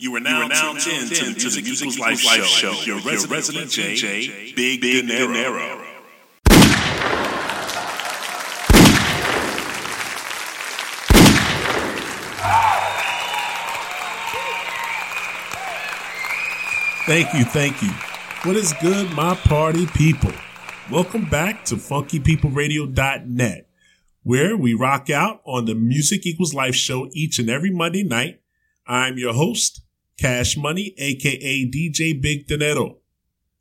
You are now, you are now tuned in to the Music Equals Life, Life Show, show. Your, resident, resident DJ, Big, Big Dinero. Thank you, thank you. What is good, my party people? Welcome back to funkypeopleradio.net, where we rock out on the Music Equals Life show each and every Monday night. I'm your host, Cash Money, aka DJ Big Dinero.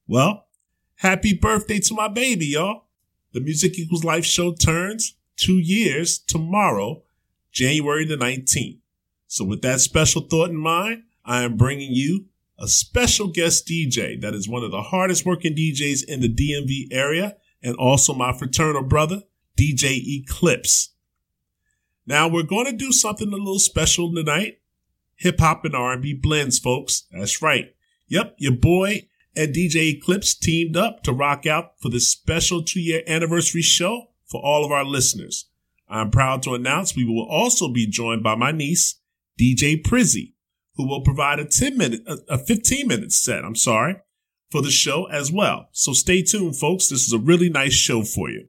Well, happy birthday to my baby, y'all. The Music Equals Life show turns two years tomorrow, January the 19th. So with that special thought in mind, I am bringing you a special guest DJ that is one of the hardest working DJs in the DMV area and also my fraternal brother, DJ Eclipse. Now we're going to do something a little special tonight. Hip hop and R&B blends, folks. That's right. Yep, your boy and DJ Eclipse teamed up to rock out for this special two year anniversary show for all of our listeners. I'm proud to announce we will also be joined by my niece, DJ Prizzy who will provide a 10 minute, a 15 minute set, I'm sorry, for the show as well. So stay tuned, folks. This is a really nice show for you.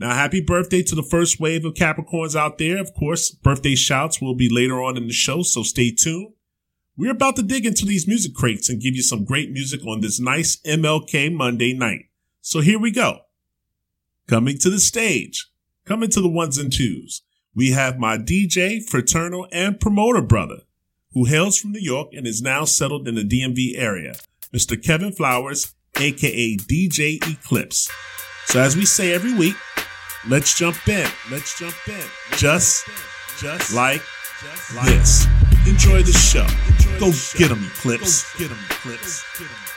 Now, happy birthday to the first wave of Capricorns out there. Of course, birthday shouts will be later on in the show, so stay tuned. We're about to dig into these music crates and give you some great music on this nice MLK Monday night. So here we go. Coming to the stage, coming to the ones and twos, we have my DJ, fraternal, and promoter brother, who hails from New York and is now settled in the DMV area, Mr. Kevin Flowers, aka DJ Eclipse. So as we say every week, let's jump in. Let's jump in. Just, just like, this. Enjoy the show. Go get them, Eclipse. Go get them, Eclipse.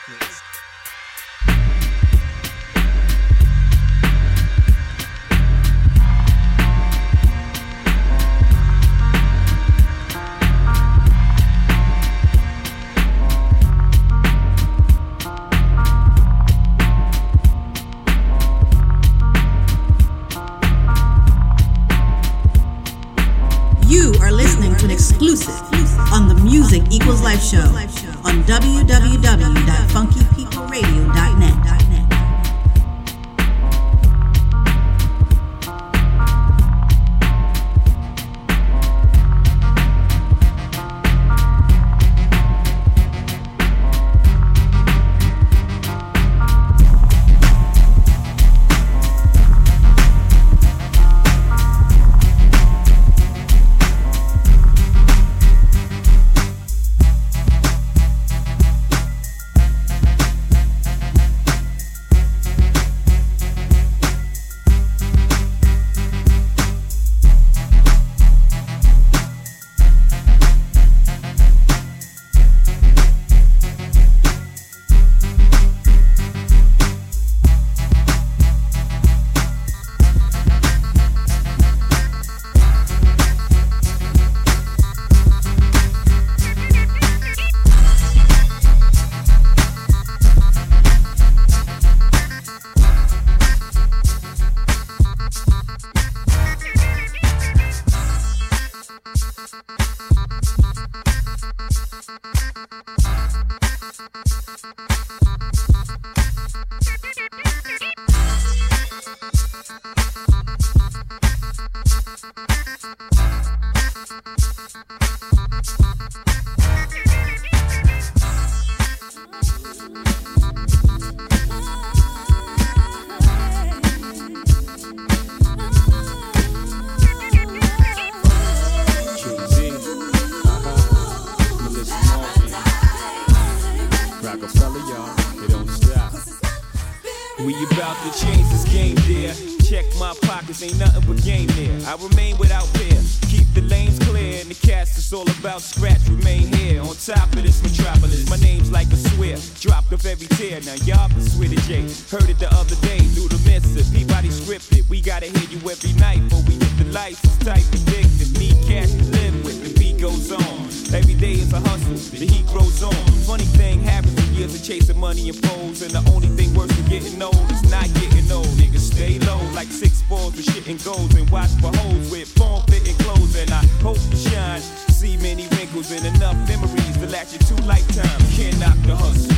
y'all been Sweetie J. Heard it the other day through the missive. Peabody scripted. We gotta hear you every night but we hit the lights. It's type addictive. Need cash to live with. The beat goes on. Every day is a hustle. The heat grows on. Funny thing happens in years of chasing money and foes. And the only thing worse than getting old is not getting old. Niggas stay low like six balls with shit and goals. And watch for holes with form fitting clothes. And I hope to shine. See many wrinkles and enough memories to last you two lifetimes. Can't knock the hustle.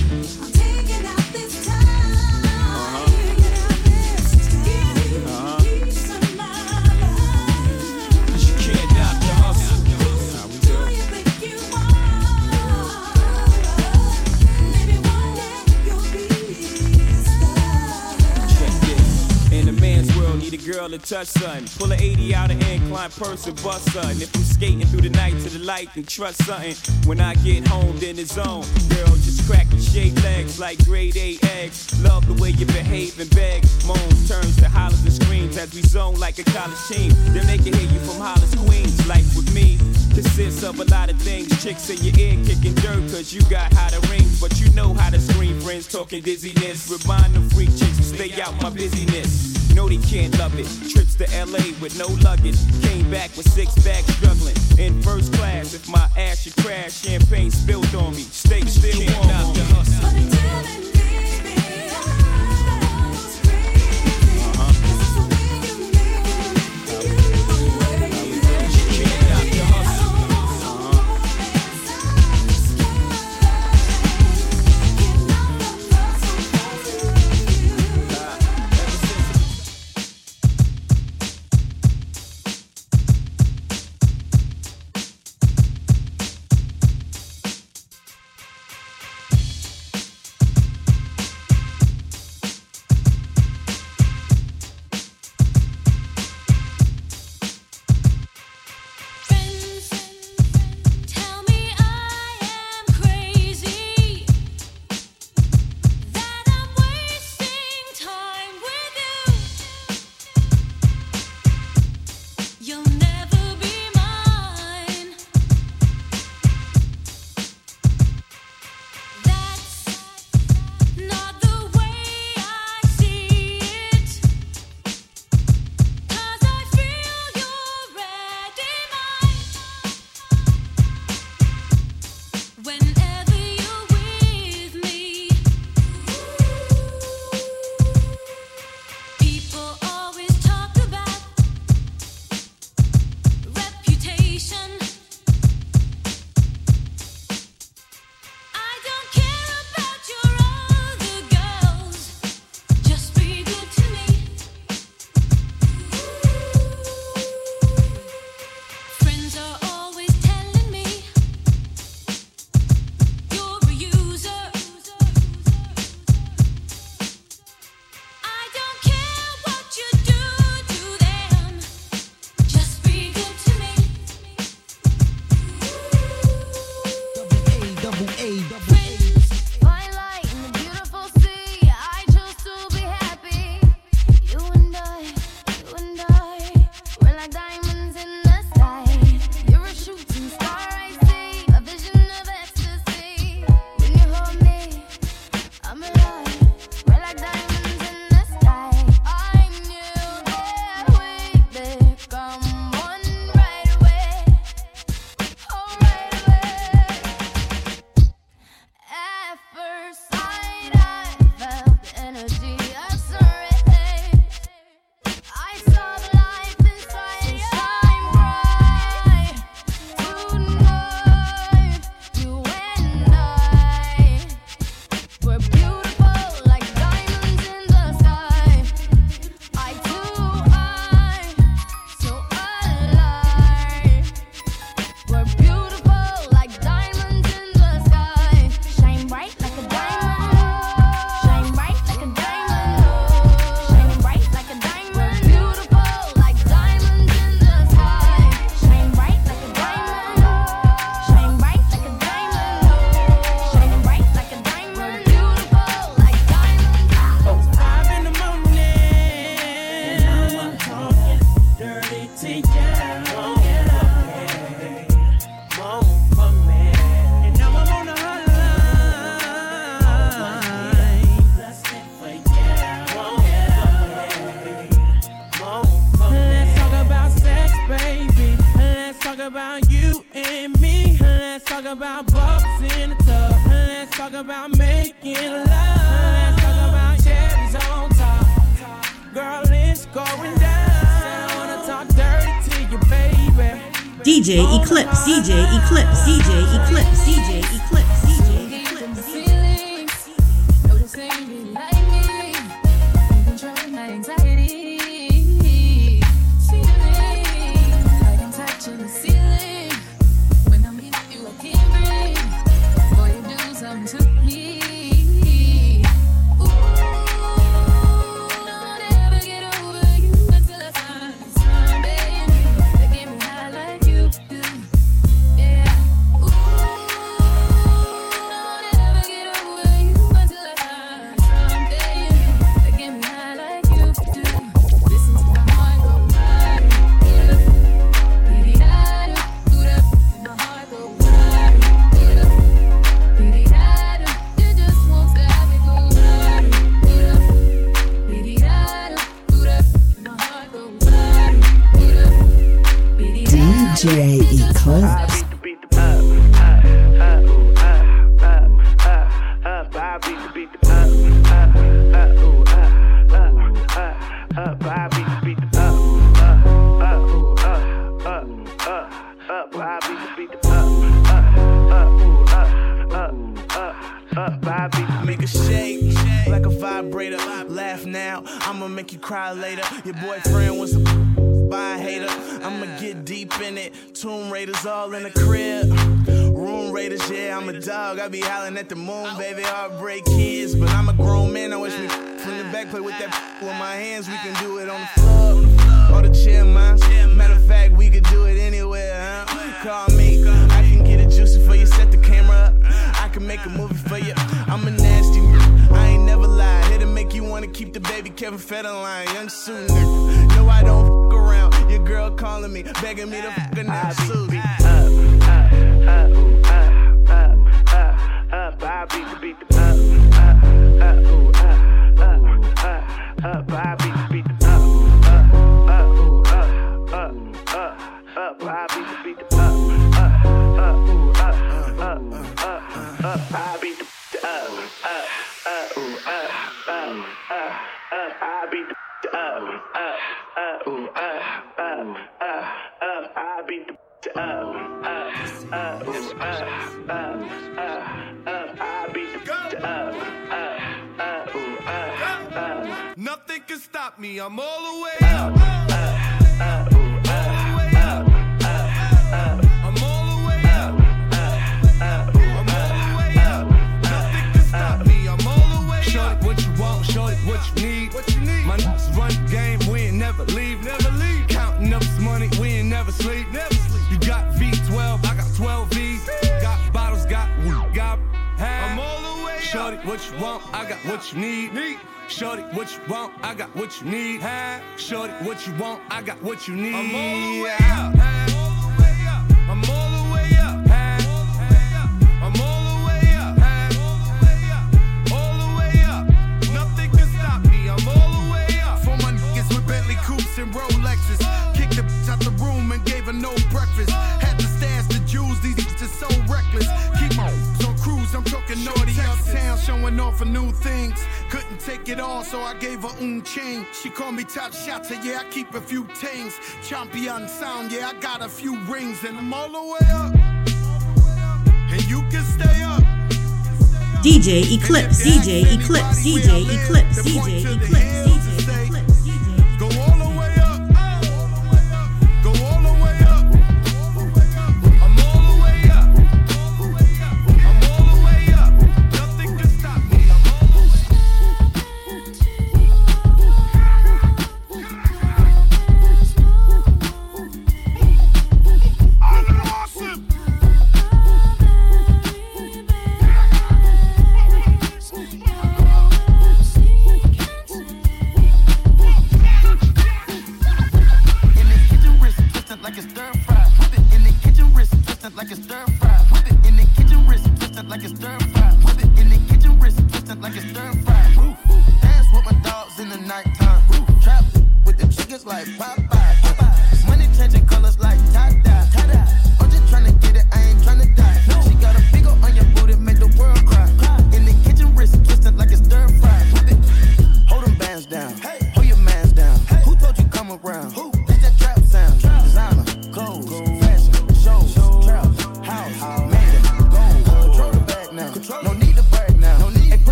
I'm taking out. girl to touch something. Pull an 80 out of incline, purse and bust something. If I'm skating through the night to the light, then trust something. When I get home, then it's on. Girl, just crack and shake legs like grade A eggs. Love the way you behave and beg. Moans turns to hollers and screams as we zone like a college team. Then they can hear you from Hollis, Queens. Life with me consists of a lot of things. Chicks in your ear kicking dirt, cause you got high to ring, But you know how to scream, friends talking dizziness. Remind the freak chicks to stay out my busyness. No, they can't love it. Trips to LA with no luggage. Came back with six bags struggling. In first class, if my ass should crash, champagne spilled on me. Stay still warm. But I'm telling you need. and I'm all the way up. And you can stay up. DJ Eclipse, DJ Eclipse, DJ Eclipse, DJ Eclipse.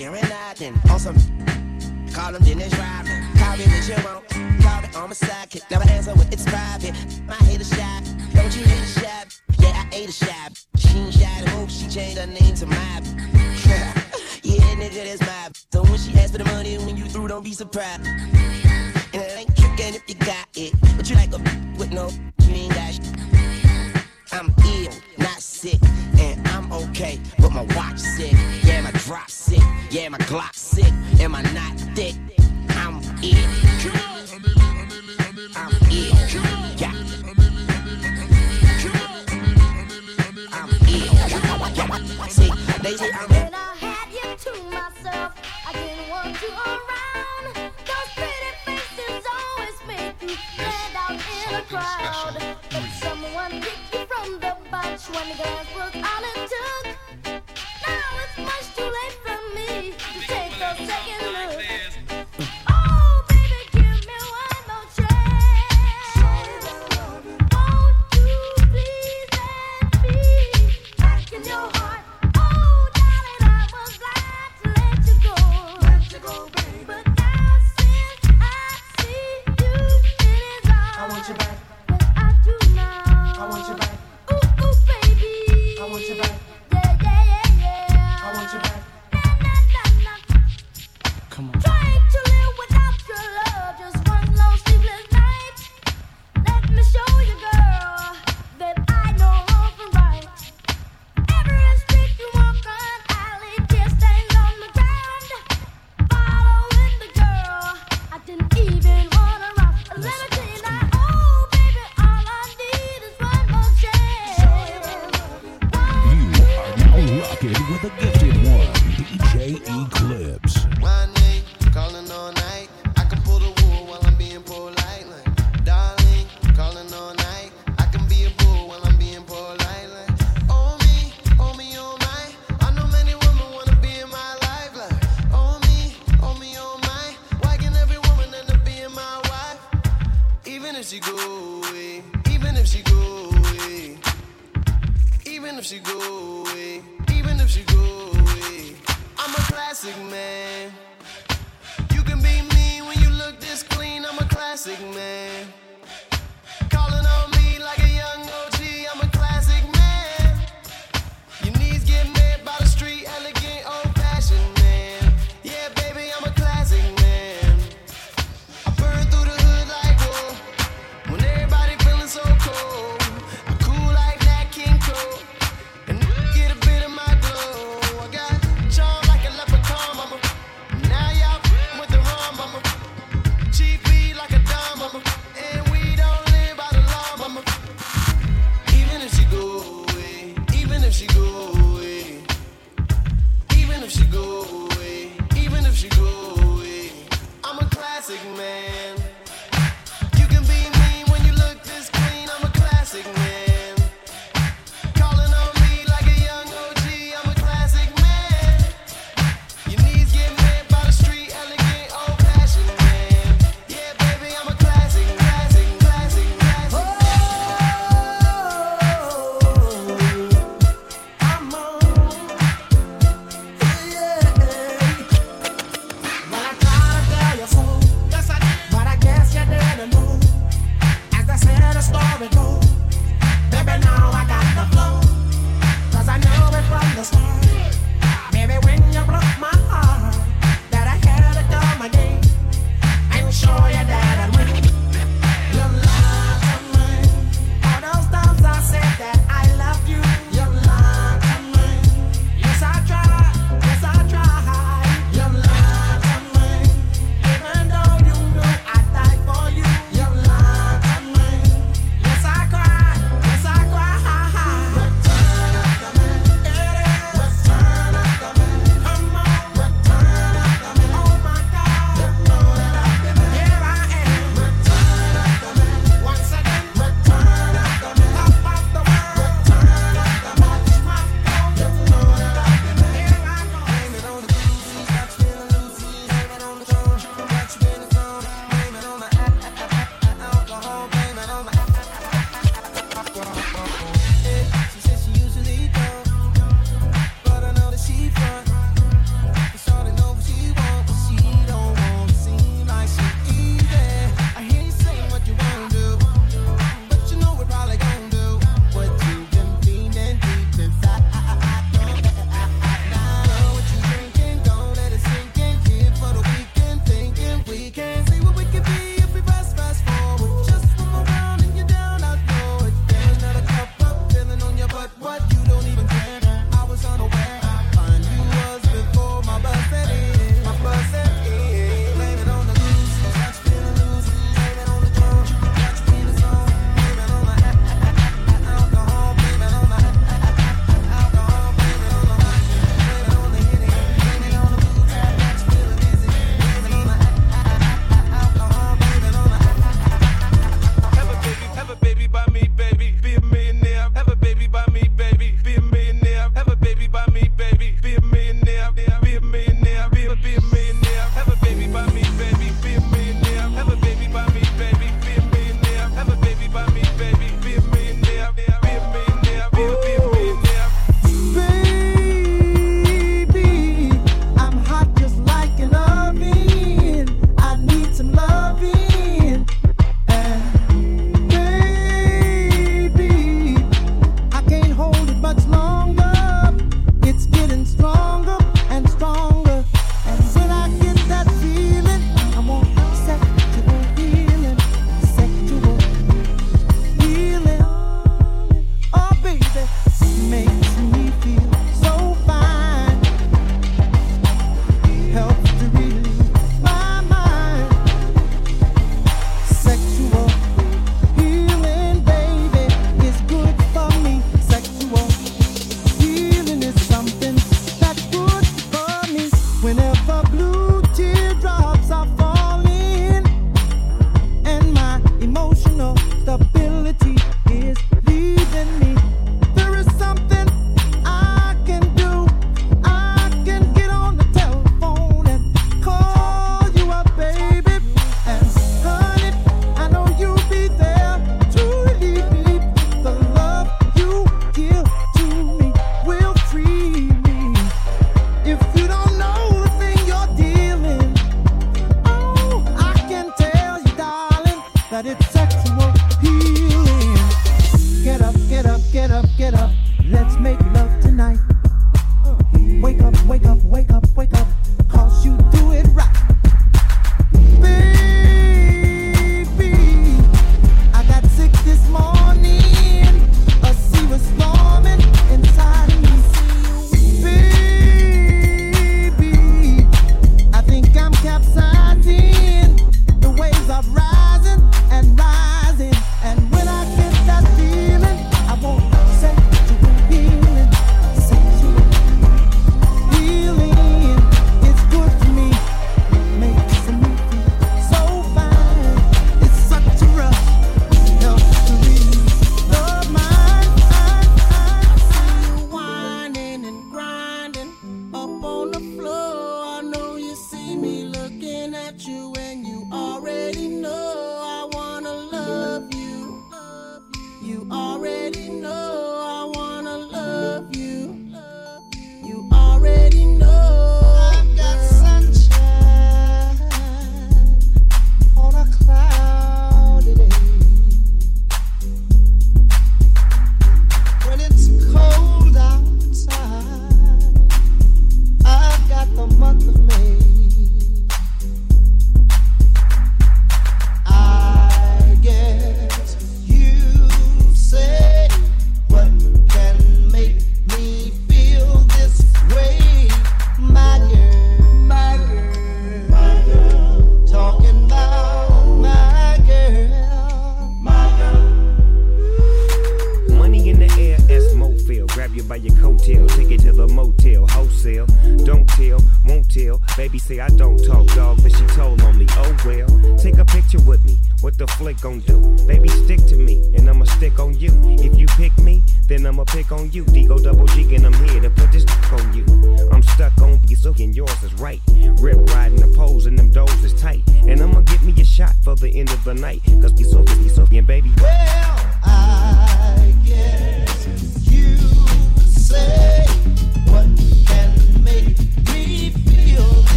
hearing nothing. On some call him Dennis Rodman. Call me what you want. Call me on my sidekick. Never answer when it's private. My hate a shot. Don't you hate a shot? Yeah, I ate a shot. She ain't shot hope she changed her name to my. yeah, nigga, that's my. So when she asks for the money, when you through, don't be surprised. And it ain't tricking if you got it. But you like a with no, you ain't got shit. I'm ill, not sick, and I'm okay, but my watch sick. Yeah, my drop yeah, my Glock sick. Am I not thick? I'm it. I'm it. Yeah. I'm it. See, they say I'm. When I had you to myself, I didn't want you around. Those pretty faces always make me stand out in a crowd. But someone picked you from the bunch when the glass was all it.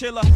Firm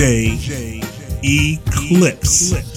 DJ Eclipse.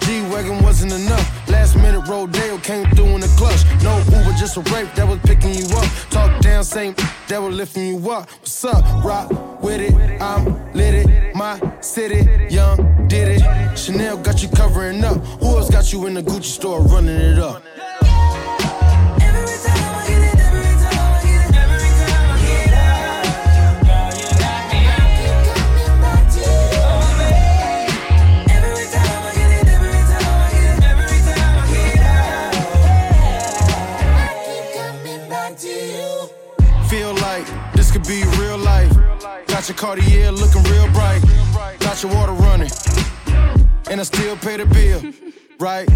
G-Wagon wasn't enough. Last minute Rodeo came through in the clutch. No Uber, just a rape that was picking you up. Talk down, same that was lifting you up. What's up? Rock with it. I'm lit it. My city, young, did it. Chanel got you covering up. Who else got you in the Gucci store running it up? Got your Cartier looking real bright. Got your water running. And I still pay the bill. Right?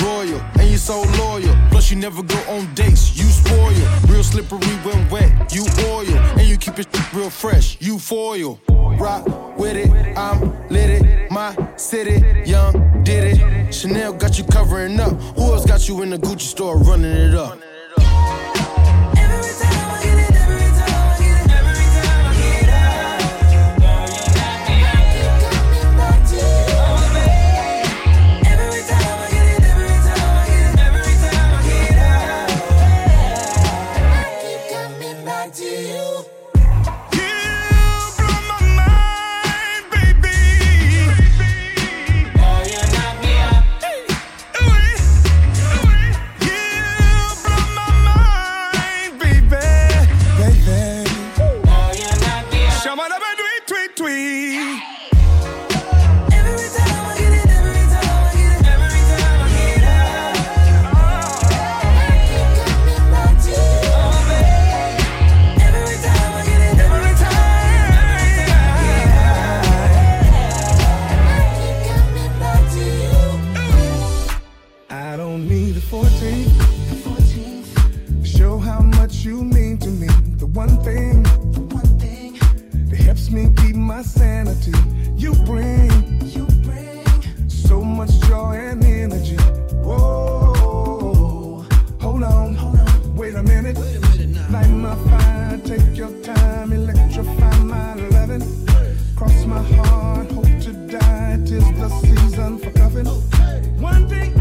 Royal. And you so loyal. Plus you never go on dates. You spoil. Real slippery when wet. You oil. And you keep it real fresh. You foil. Rock with it. I'm lit it. My city. Young did it. Chanel got you covering up. Who else got you in the Gucci store running it up? My sanity. You bring, you bring so much joy and energy. Whoa, hold on, wait a minute. Light my fire, take your time, electrify my loving. Cross my heart, hope to die. Tis the season for loving. One day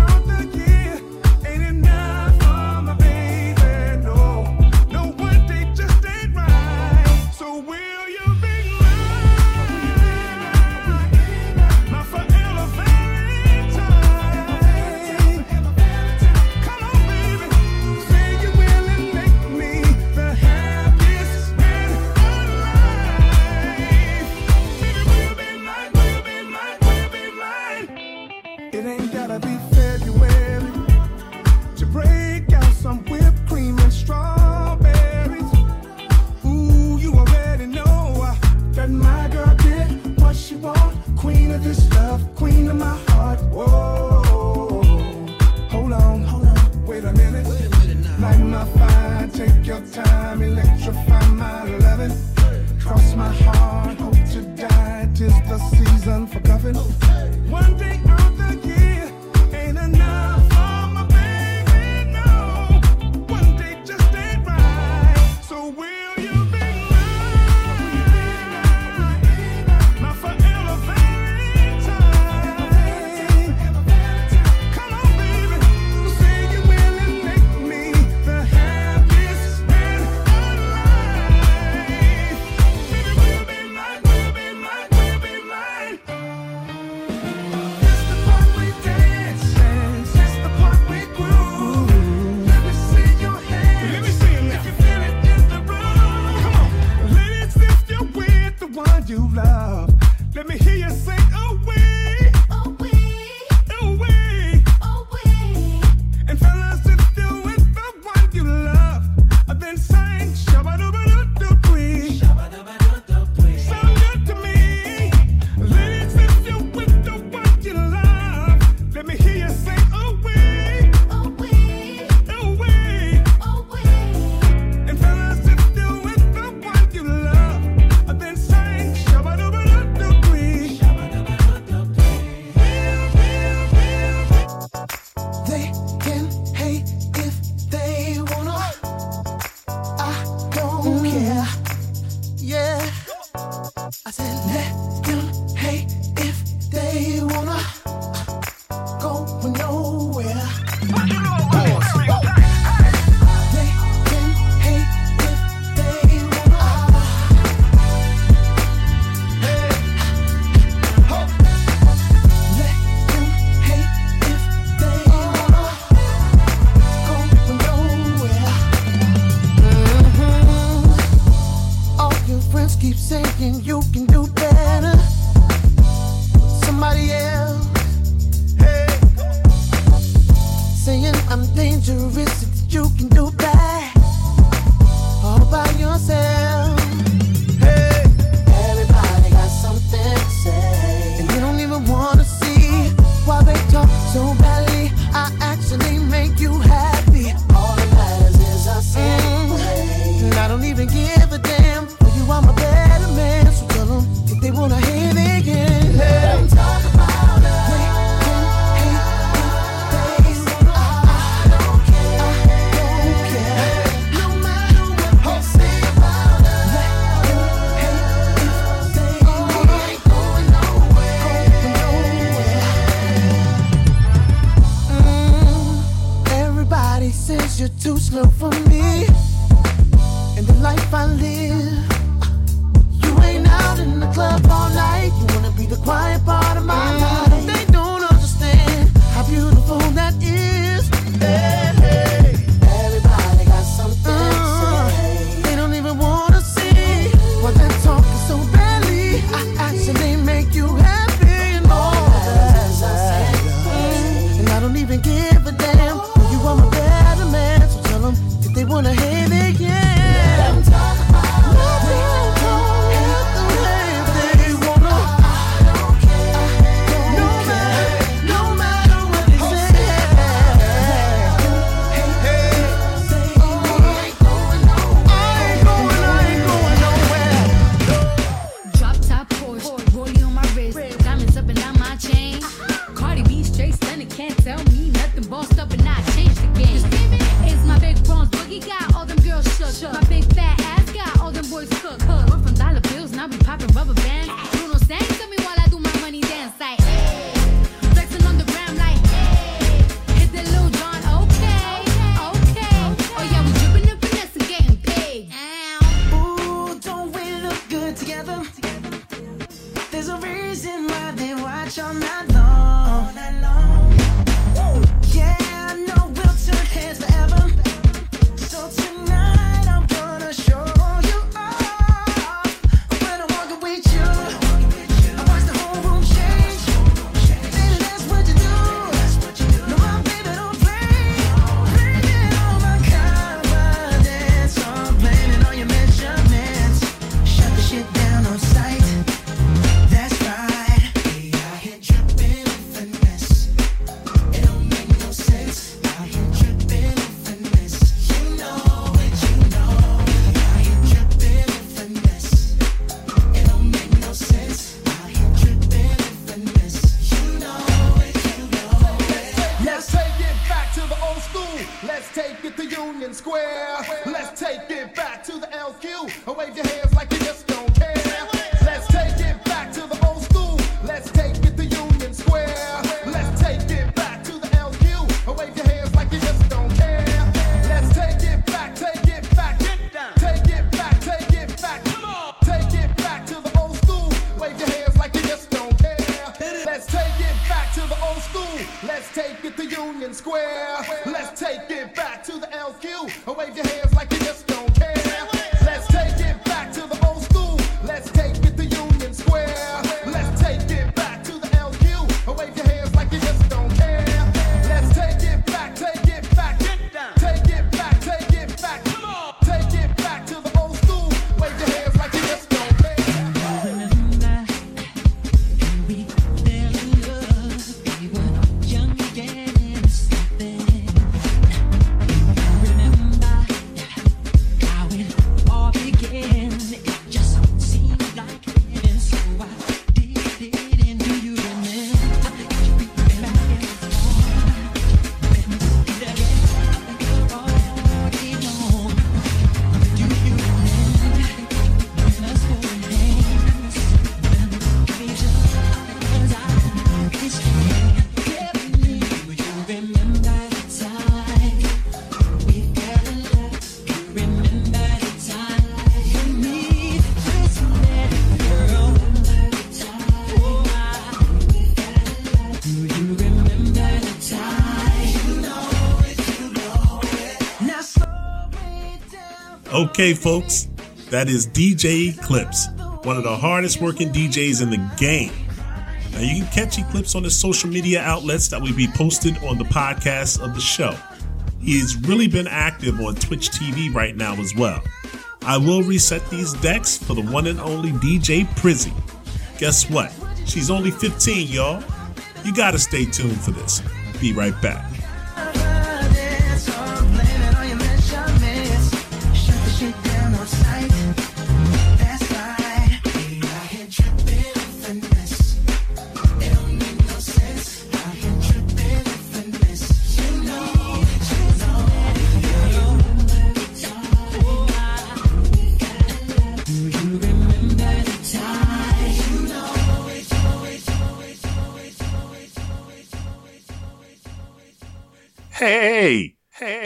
Union Square. Let's take it back to the LQ. Wave your hand. Okay, folks, that is DJ Eclipse, one of the hardest working DJs in the game. Now, you can catch Eclipse on the social media outlets that will be posted on the podcast of the show. He's really been active on Twitch TV right now as well. I will reset these decks for the one and only DJ Prizzy. Guess what? She's only 15, y'all. You gotta stay tuned for this. Be right back.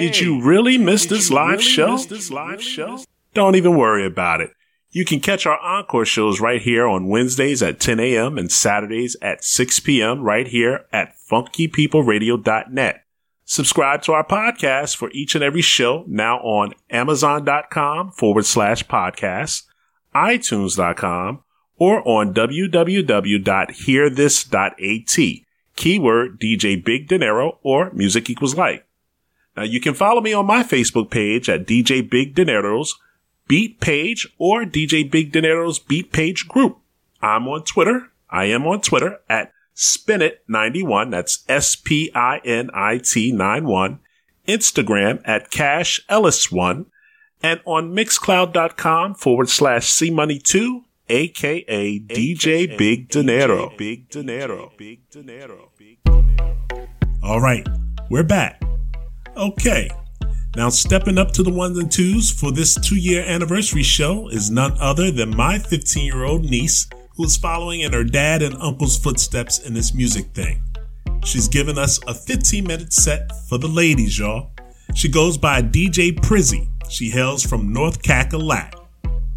Did you really miss this live show? this live show? Don't even worry about it. You can catch our encore shows right here on Wednesdays at 10 a.m. and Saturdays at 6 p.m. right here at funkypeopleradio.net. Subscribe to our podcast for each and every show now on amazon.com forward slash podcast, itunes.com, or on www.hearthis.at. Keyword DJ Big Dinero or Music Equals Life. Now you can follow me on my Facebook page at DJ Big Dinero's Beat Page or DJ Big Dinero's Beat Page Group. I'm on Twitter. I am on Twitter at Spinit91. That's S-P-I-N-I-T 91. Instagram at Cash Ellis1 and on mixcloud.com forward slash C Money 2 aka DJ Big Dinero. Big Dinero. Big Dinero. All right, we're back. Okay, now stepping up to the ones and twos for this two year anniversary show is none other than my 15 year old niece who is following in her dad and uncle's footsteps in this music thing. She's given us a 15 minute set for the ladies, y'all. She goes by DJ Prizzy. She hails from North Cackalack.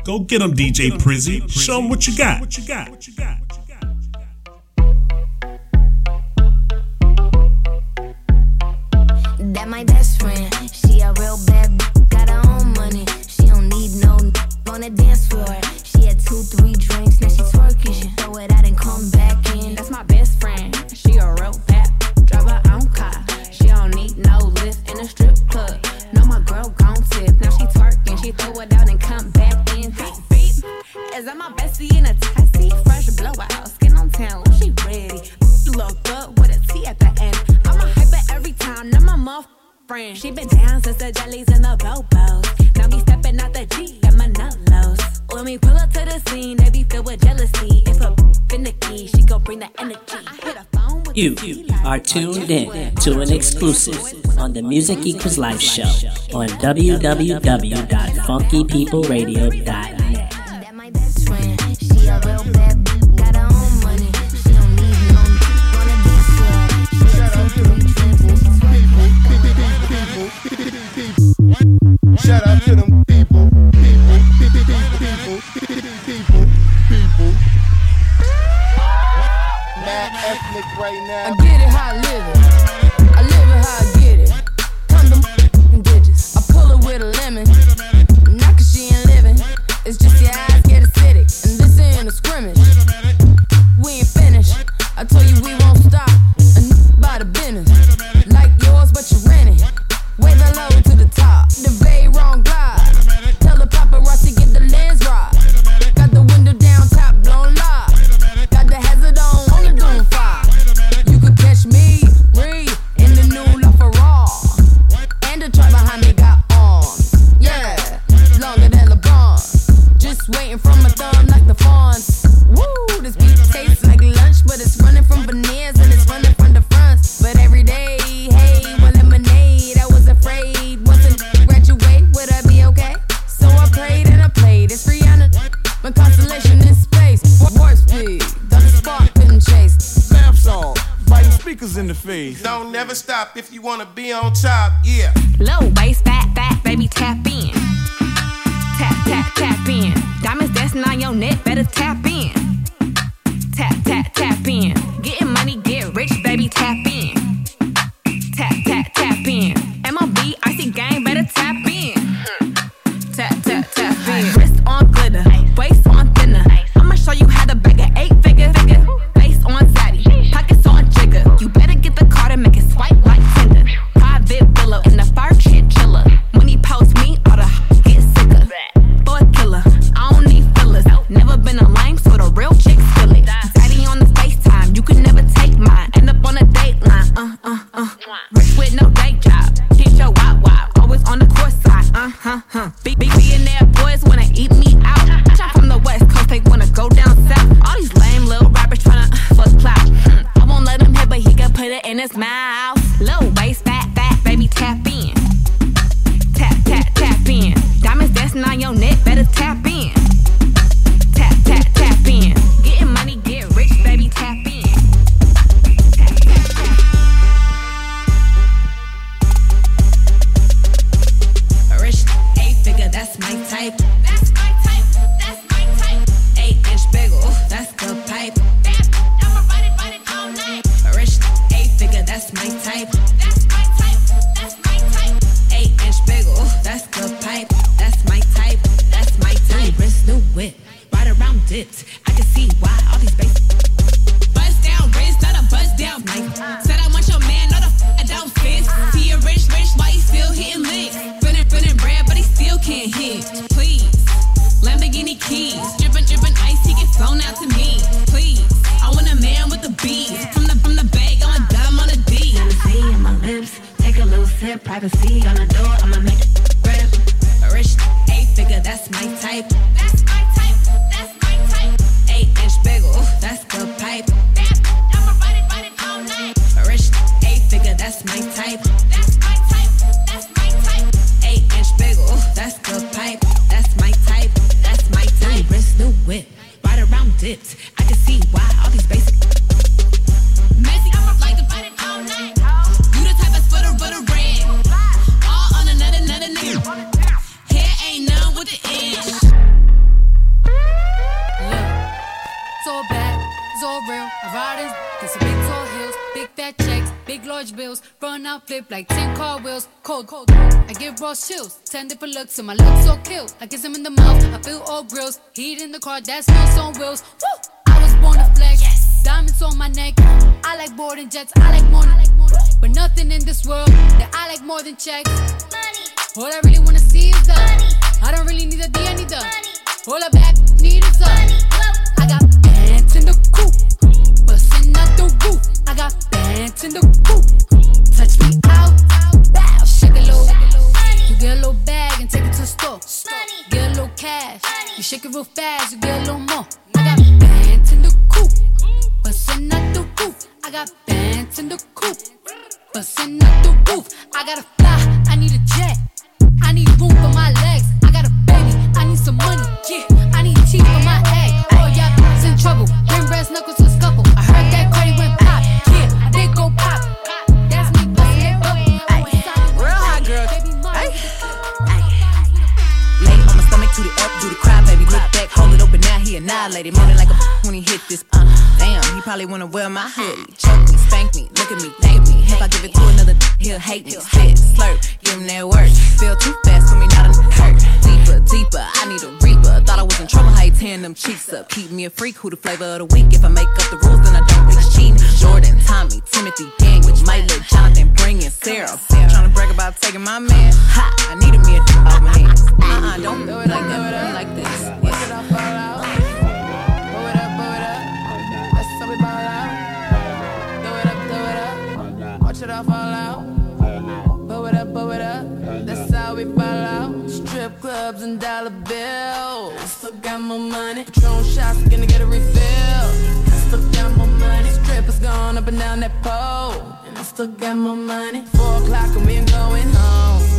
Go get him, DJ Prizzy. Show him what you got. What you got? What you got? That my best friend. She a real bad, b- got her own money. She don't need no on the dance floor. She had two, three drinks, now she twerking. She throw it out and come back in. That's my best friend. She a real bad, drive her own car. She don't need no lift in a strip club. No, my girl gon' tip. Now she twerking, she throw it out and come back in. Beep, beep. Is that my bestie in a taxi? Fresh blowout, skin on town, she ready. Look good with a T at the end. I'm a hyper every time, now my muff friend. She been down since the jellies and the bobos. Now me stepping out the G, got my nut lows. When we pull up to the scene, they be filled with jealousy. If a finicky, she gon' bring the energy. I hit a phone with You are tuned in to an exclusive on the Music Equals Life show on www.funkypeopleradio.net. 10 different looks, and my looks so kill. I kiss him in the mouth, I feel all grills. Heat in the car, that smells on wheels. Woo! I was born to flex. Diamonds on my neck. I like boarding jets, I like more. But nothing in this world that I like more than checks. Money. All I really wanna see is the I don't really need a D, I need the money. All I back need is a I got bands in the coop, bustin' out the roof. I got bands in the coop. Touch me real fast, you get a little more. I got bands in the coop, bustin' out the roof. I got bands in the coop, bustin' out the roof. I gotta fly, I need a jet. I need room for my legs. Probably wanna wear my hoodie. Choke me, spank me, look at me, thank me. If I give it to another, he'll hate me. Spit, slurp, give him that work. Feel too fast for me, not a hurt. Deeper, deeper, I need a reaper. Thought I was in trouble, how you tearing them cheeks up. Keep me a freak, who the flavor of the week. If I make up the rules, then I don't reach cheating. Jordan, Tommy, Timothy, Daniel, let Jonathan bring in Sarah. Trying to brag about taking my man. Ha, I needed me a off my hands. Uh-uh, don't do it like that, like this. Yeah. Clubs and dollar bills. Still got more money. Patron shots, gonna get a refill. Still got more money. Strippers going up and down that pole. And I still got more money. Four o'clock and we ain't going home.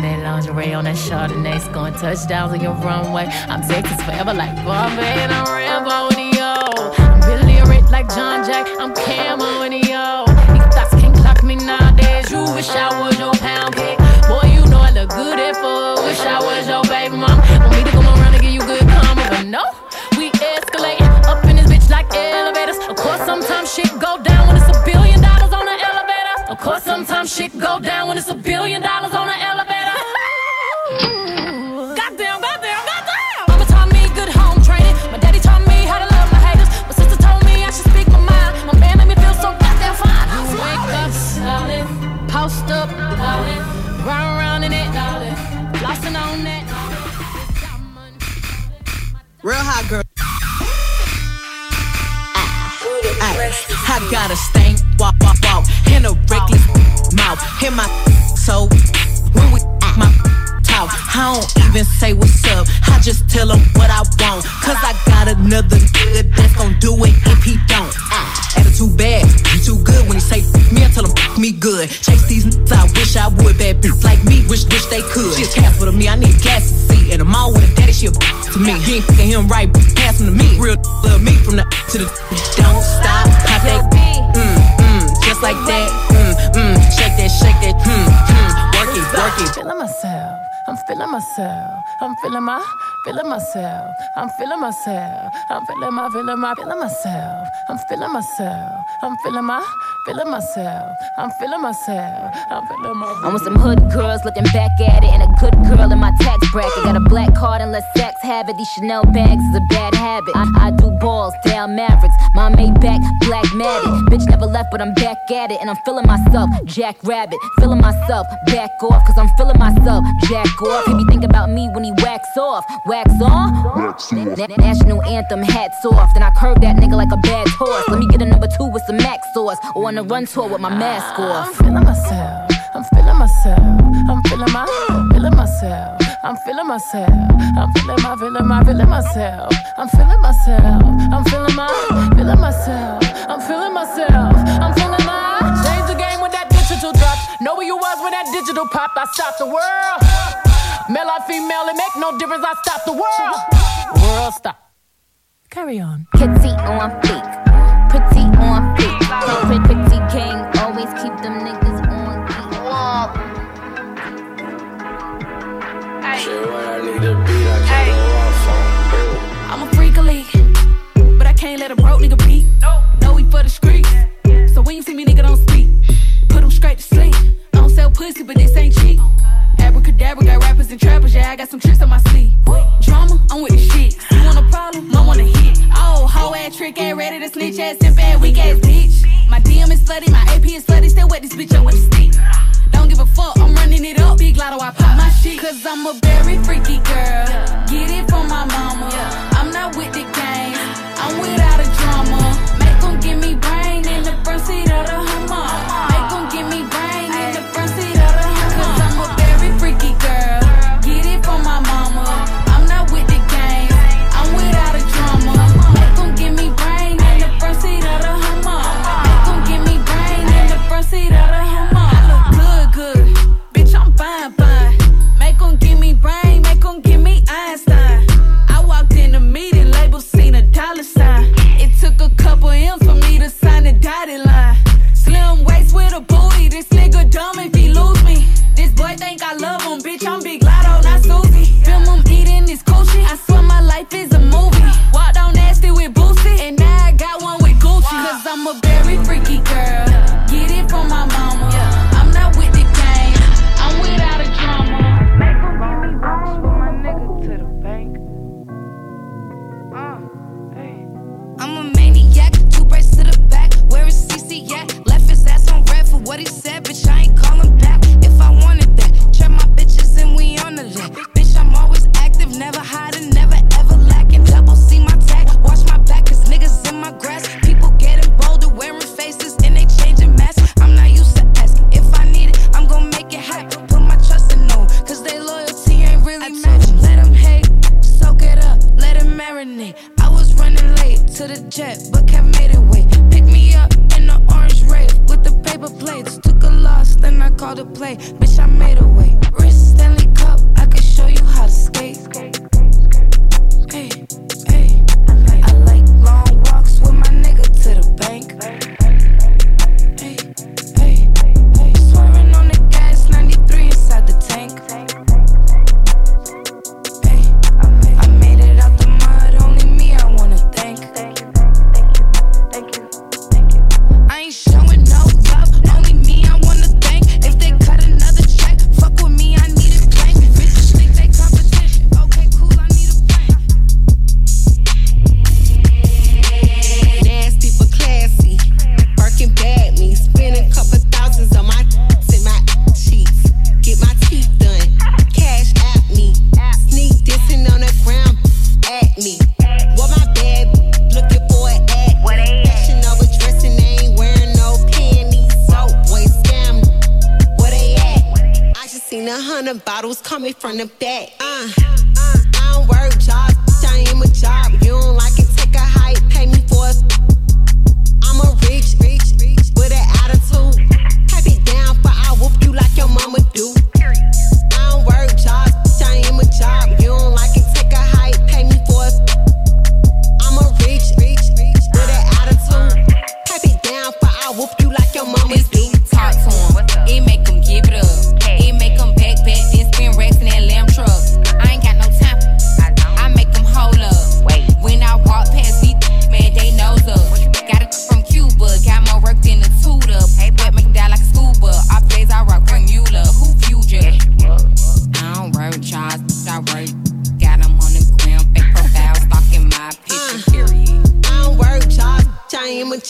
That lingerie on that Chardonnay, scoring touchdowns on your runway. I'm Texas forever like Bun B and I'm Rambo and yo. I'm Billy Rich like John Jack, I'm Camo and yo. These thoughts can't clock me nowadays. You wish I shit go down when it's a billion dollars on the elevator. Of course, sometimes shit go down when it's a billion dollars on the elevator. Goddamn, goddamn, goddamn. Mama taught me good home training. My daddy taught me how to love my haters. My sister told me I should speak my mind. My man made me feel so goddamn fine. I Wake up, solid. Post up, solid. Run around in it, solid. Flossing on that. Real hot girl. I got a stank, walk, walk, walk, and a reckless mouth. Hit my so when we my talk, I don't even say what's up. I just tell him what I want. Cause I got another nigga that's gon' do it if he don't. Attitude bad, you too good when he say me. I tell him me good. Chase these niggas, I wish I would. Bad bitch like me, wish wish they could. She a careful to me, I need gas to see. And I'm all with a daddy, she a to me. He ain't him right, pass him to me. Real love me from the to the. Don't stop, pop that. Mm, mm, just like that. Mm, mm, shake that, shake that. Mm, mm, work it, work it. feeling myself. I'm feeling myself. I'm feeling my, feeling myself. I'm feeling myself. I'm feeling my, feeling my, feeling myself. I'm feeling myself. I'm feeling my, feeling myself. I'm feeling myself. I'm feeling my. I'm with some hood girls looking back at it, and a good girl in my tax bracket. Got a black card and let Saks have. These Chanel bags is a bad habit. I, I do balls, Dallas Mavericks. My Maybach, black matted. Bitch never left, but I'm back at it, and I'm feeling myself. Jack Rabbit, feeling myself. Back off, cause I'm feeling myself. Jack off. He be thinking about me when he wax off. Wax on? Na- na- National anthem, hats off. Then I curve that nigga like a bad horse. Let me get a number two with some max sauce, or on a run tour with my mask off. I'm feeling myself. I'm feeling myself. I'm feeling my, feeling myself. I'm feeling myself. I'm feeling my, feeling my, feeling myself. I'm feeling myself. I'm feeling my, feeling myself. I'm feeling myself. I'm feeling my. Change the game with that digital drop. Know where you was when that digital pop. I stopped the world. Male or female, it make no difference. I stop the world. World stop. Carry on. Kitty on fleek. Pretty on fleek. Pretty, pretty king. Always keep them niggas on I'm a freak of league, but I can't let a broke nigga beat. No, we for the streets. So when you see me, nigga, don't speak. Put 'em straight to sleep. I don't sell pussy, but this ain't cheap. Abracadabra got rappers and trappers, yeah, I got some tricks on my sleeve. Drama, I'm with the shit. You want a problem? I want a hit. Oh, hoe ass trick ass, ready to snitch ass, simp ass, weak ass bitch. My DM is slutty, my AP is slutty, still wet this bitch up with the stick. Don't give a fuck, I'm running it up. Big lotto, I pop my shit. Cause I'm a very freaky girl. Get it from my mama. I'm not with the games, I'm without a drama. Make 'em give me brain in the front seat of the Hummer. Coming from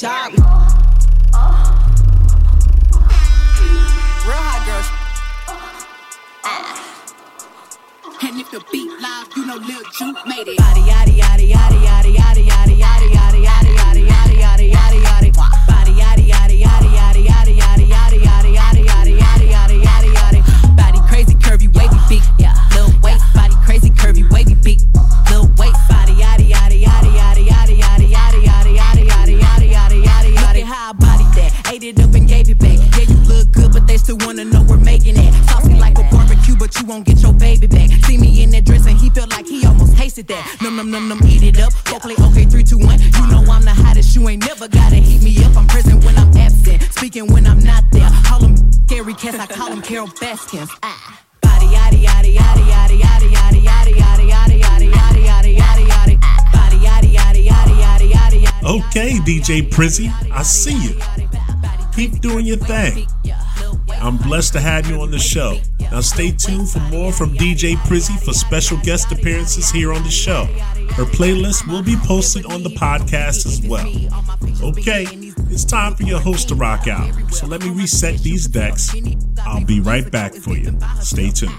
job. Real hot girls. Uh. And if the beat live, you know Lil Juke made it. Yaddy, yaddy, yaddy, yaddy, yaddy, yaddy, yaddy, yaddy, yaddy. It up and gave it back. Yeah, you look good, but they still wanna know we're making it. Saucy like a barbecue, but you won't get your baby back. See me in that dress and he felt like he almost tasted that. Num num num num, eat it up. Go play okay, three, two, one. You know I'm the hottest. You ain't never gotta heat me up. I'm present when I'm absent, speaking when I'm not there. Call cats, I call them Carol. Ah. Body yaddy yaddy yaddy yaddy yaddy yaddy yaddy yaddy yaddy yaddy yaddy yaddy yaddy yaddy. Okay, DJ Prizzy, I see you. Keep doing your thing. I'm blessed to have you on the show. Now stay tuned for more from DJ Prizzy for special guest appearances here on the show. Her playlist will be posted on the podcast as well. Okay, it's time for your host to rock out. So let me reset these decks. I'll be right back for you. Stay tuned.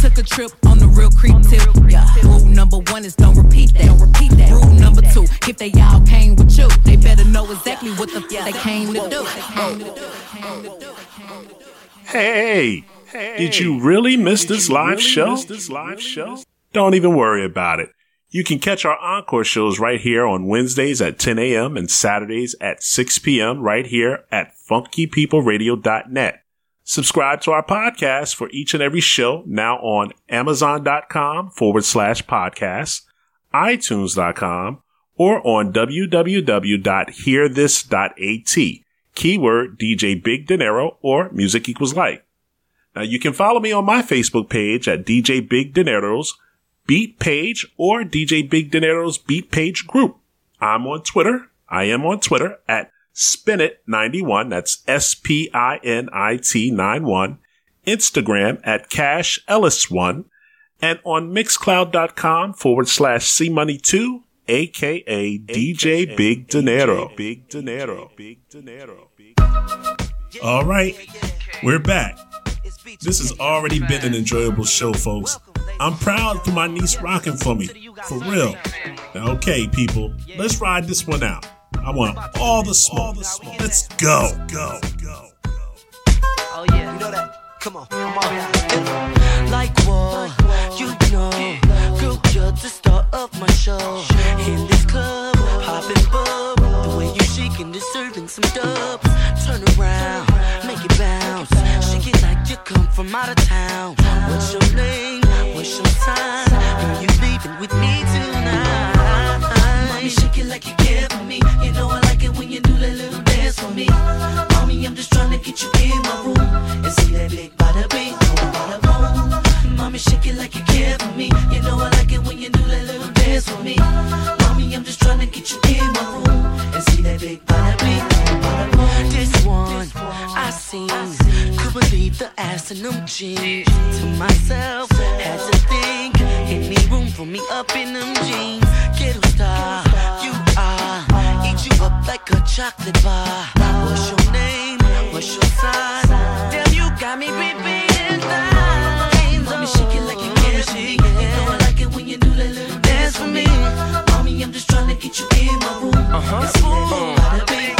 If we took a trip on the real creep tip, yeah. Rule number one is don't repeat that. Don't repeat that. Rule number two, if they all came with you, they better know exactly what the f- they came to do. Hey, did you really miss this live show? This live show? Don't even worry about it. You can catch our encore shows right here on Wednesdays at 10 a.m. and Saturdays at 6 p.m. right here at funkypeopleradio.net. Subscribe to our podcast for each and every show now on amazon.com forward slash podcasts, itunes.com, or on www.hearthis.at. Keyword DJ Big Dinero or Music Equals Life. Now you can follow me on my Facebook page at DJ Big Dinero's Beat Page or DJ Big Dinero's Beat Page Group. I'm on Twitter. I am on Twitter at Spinit91. That's S-P-I-N-I-T 91. Instagram at Cash Ellis1 and on mixcloud.com forward slash C Money 2 aka DJ Big Dinero. Big Dinero. Big Dinero. All right, we're back. This has already been an enjoyable show, folks. I'm proud for my niece rocking for me, for real. Now, okay, people, let's ride this one out. I want all the smoke. Let's go, go, go. Oh yeah, you know that. Come on, come on. Yeah. Like what? You know, girl, you're the star of my show. In this club, popping bub. The way you shaking, deserving some dubs. Turn around, make it bounce. Shake it like you come from out of town. What's your name? What's your sign? Girl, you leaving with me tonight. Mommy, shake it like you care for me. You know I like it when you do that little dance for me. Mommy, I'm just trying to get you in my room and see that big bing, boom, bada. Mommy, shake it like you care for me. You know I like it when you do that little dance for me. Mommy, I'm just trying to get you in my room and see that big bada boom. This one I seen, could believe the ass in them jeans. To myself, had to think, any room for me up in them jeans. Get a star, you are, eat you up like a chocolate bar. What's your name? What's your sign? Damn, you got me repeating things. Let me shake it like you can shake it. You know I like it when you do that little dance for me. Mommy, I'm just trying to get you in my room. Uh-huh. Uh-huh.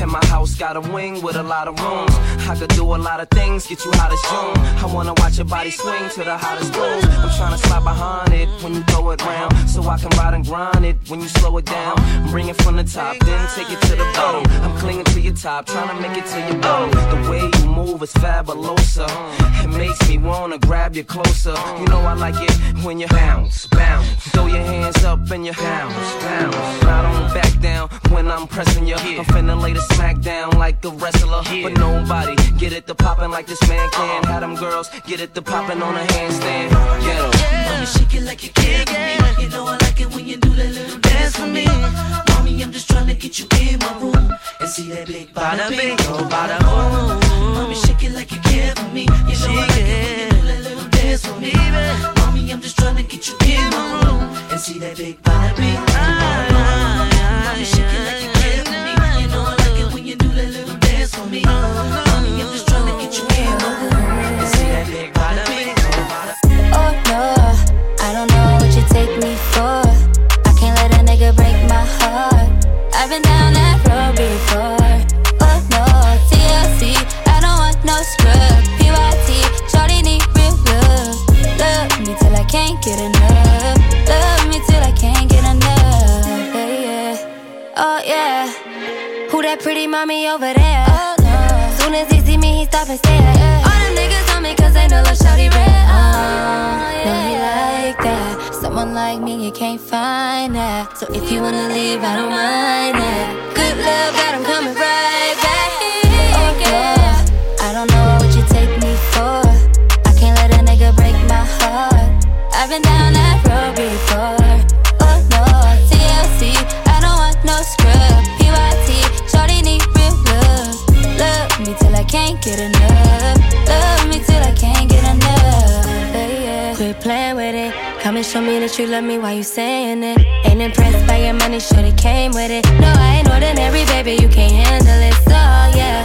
And my house got a wing with a lot of rooms. I could do a lot of things, get you hot as June. I wanna watch your body swing to the hottest grooves. I'm tryna slide behind it when you throw it round. So I can ride and grind it when you slow it down. Bring it from the top, then take it to the bottom. I'm clinging to your top, tryna make it to your bottom. The way you move is fabulosa. It makes me wanna grab you closer. You know I like it when you bounce, bounce. Throw your hands up and you bounce, bounce. I don't back down when I'm pressing you. I'm finna lay the smack down like a wrestler. But nobody get it to poppin' like this man can. Have them girls get it to poppin' on a handstand. Get 'em. Mommy, oh, shake it like you care for me. You know I like it when you do that little dance for me. Mommy, I'm just trying to get you in my room and see that big bada bing, oh bada oh, boom. Mommy, shake it like you care for me. You know I like it when you do that little dance for me. Mommy, I'm just trying to get you in my room and see see that big body, big Mommy, shake it me. Oh no, I don't know what you take me for. I can't let a nigga break my heart. I've been down that road before. Oh no, TLC, I don't want no scrub. PYT, need real love. Love me till I can't get enough. Love me till I can't get enough. Yeah. Oh yeah. Who that pretty mommy over there? Oh. Soon as he see me, he stop and stare. All them niggas on me cause they know love shawty red. Oh, no, he like that. Someone like me, you can't find that. So if you wanna leave, I don't mind that. Good love, got him coming right back. Show me that you love me while you saying it. Ain't impressed by your money, sure they came with it. No, I ain't ordinary, baby, you can't handle it. So yeah,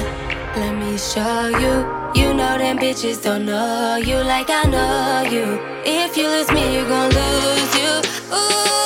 let me show you. You know them bitches don't know you like I know you. If you lose me, you gon' lose you. Ooh,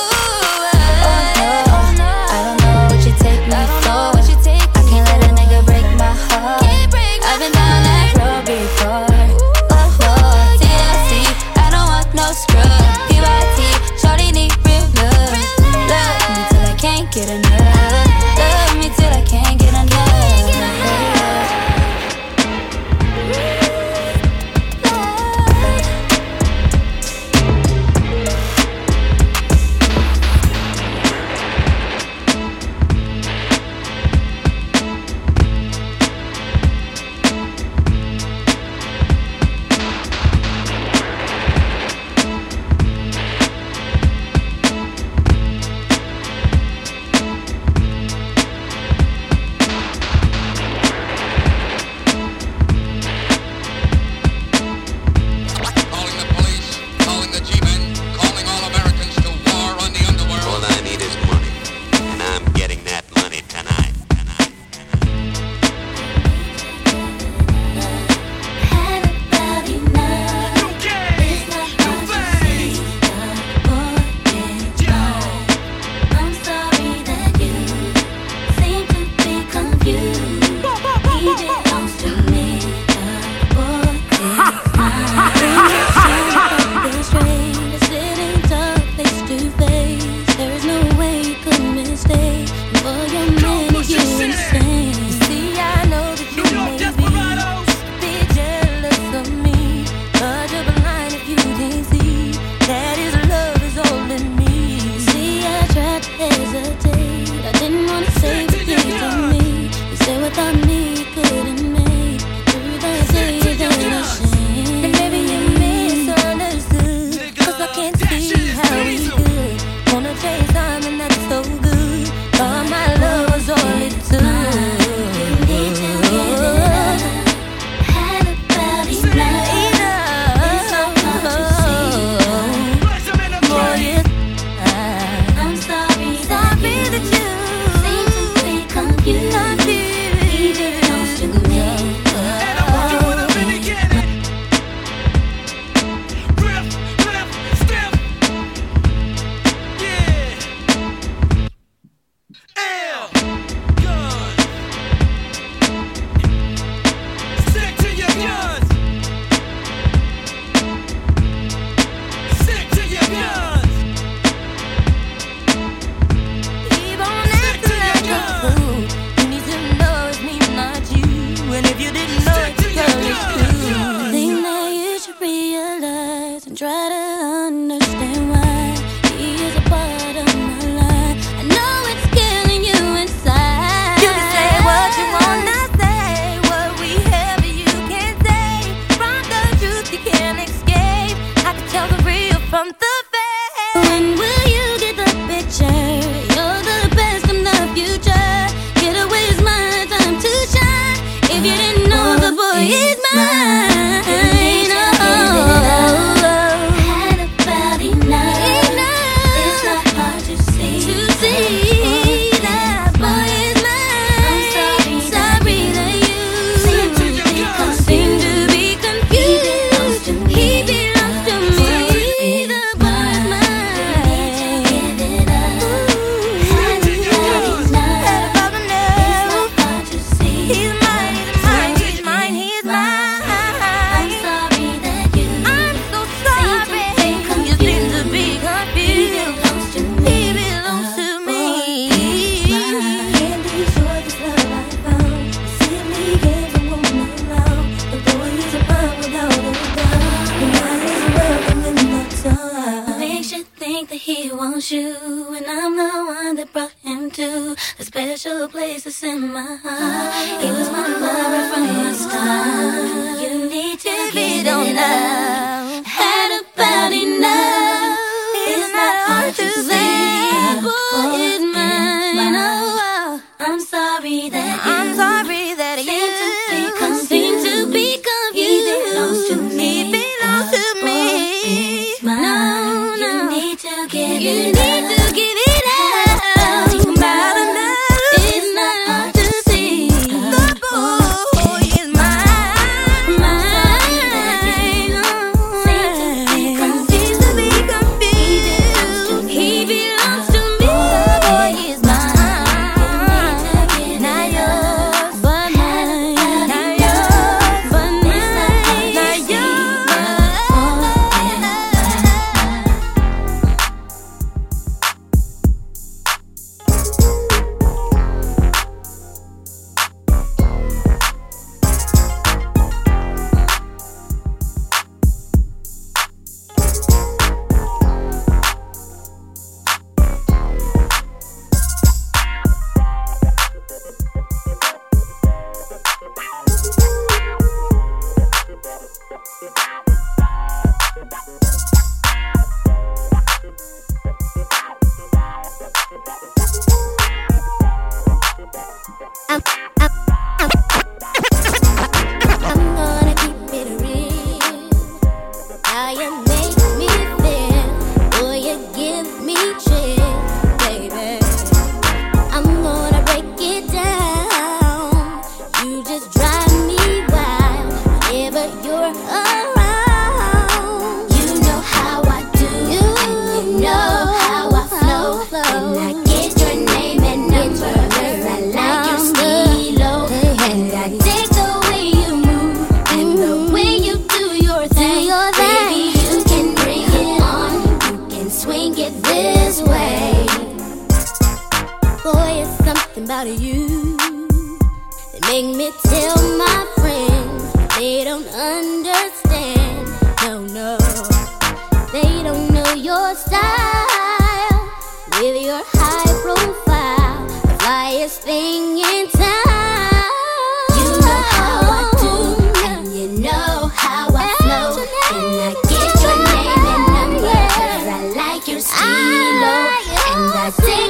I see.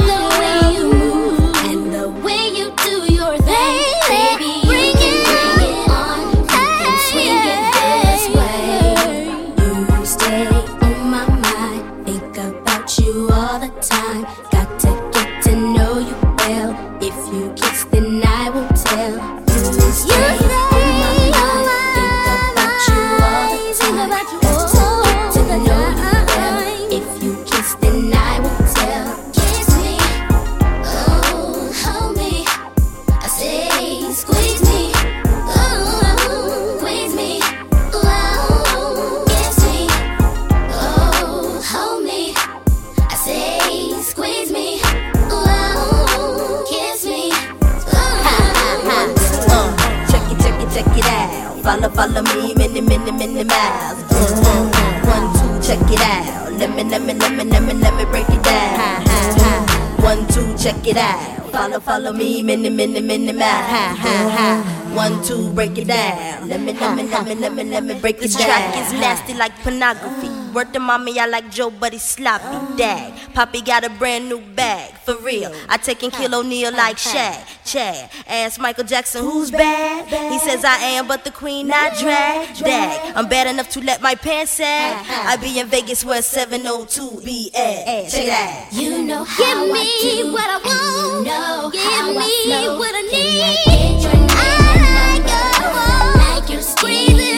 Let me, let me, let me break this track. It's nasty like pornography. Worth the mommy, I like Joe, but he's sloppy. Dag. Poppy got a brand new bag. For real. I take and kill O'Neal like Shaq. Chad. Ask Michael Jackson, who's bad? He says I am, but the queen I drag. Dag. I'm bad enough to let my pants sag. I be in Vegas where 702 be at. Check that. You know how Give me I do. what I want. You know Give me I what I need.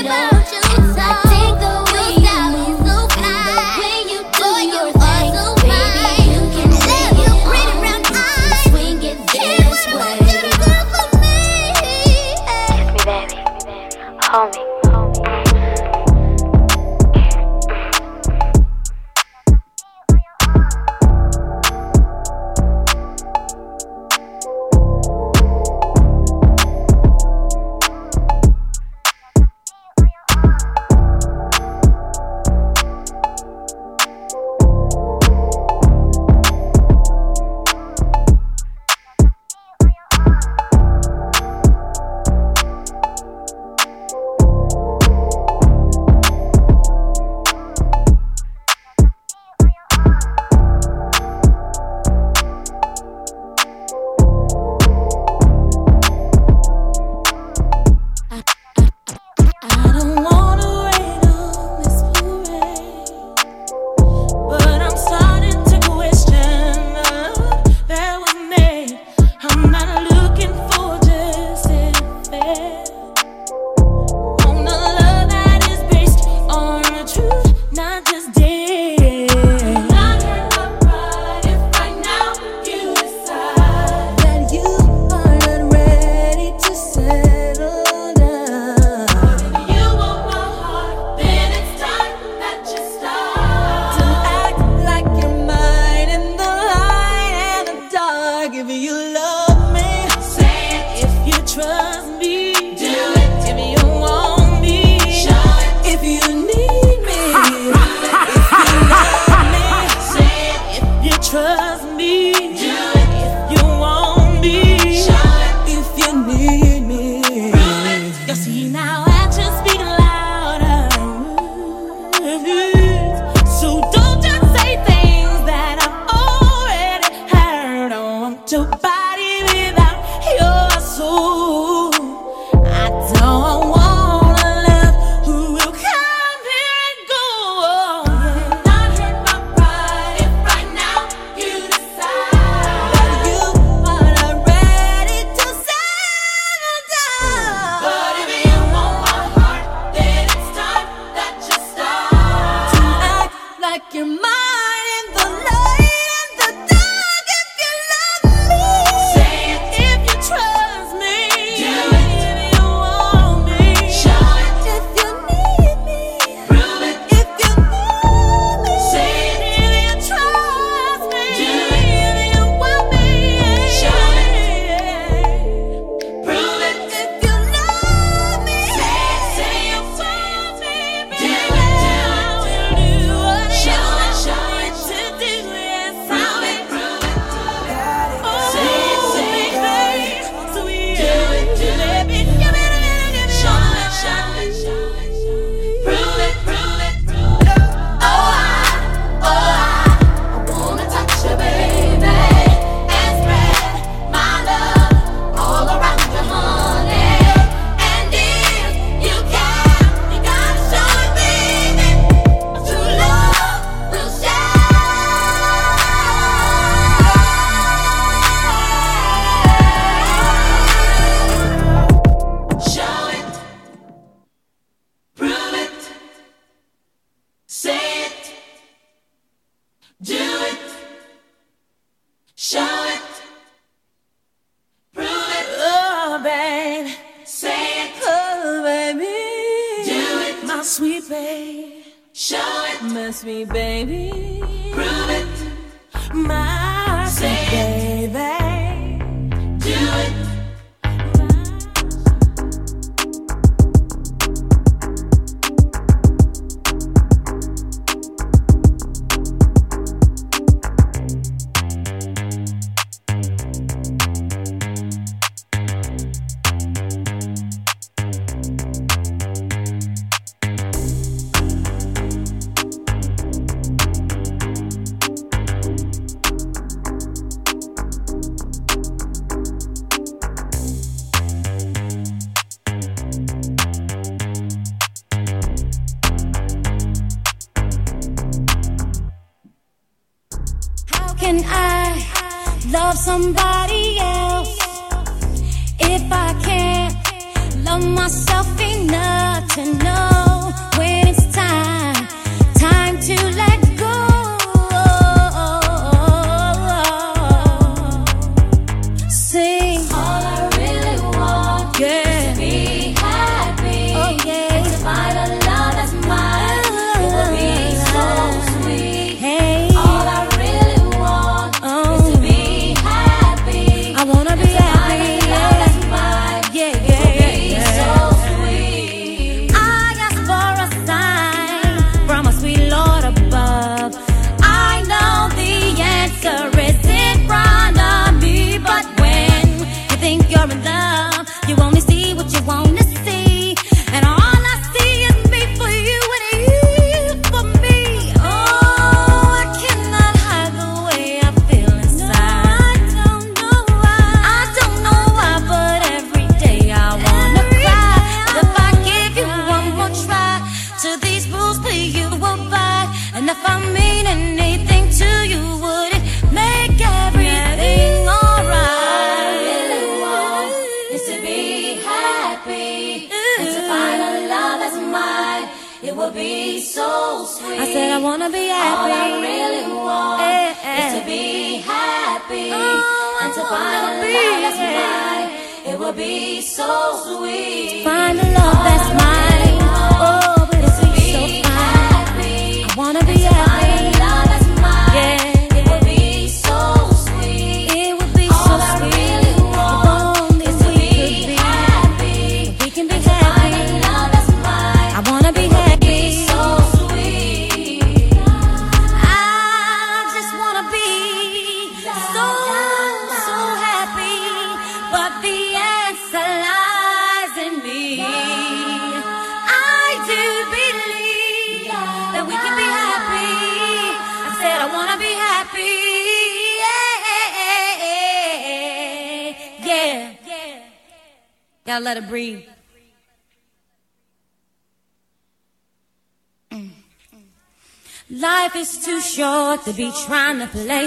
know.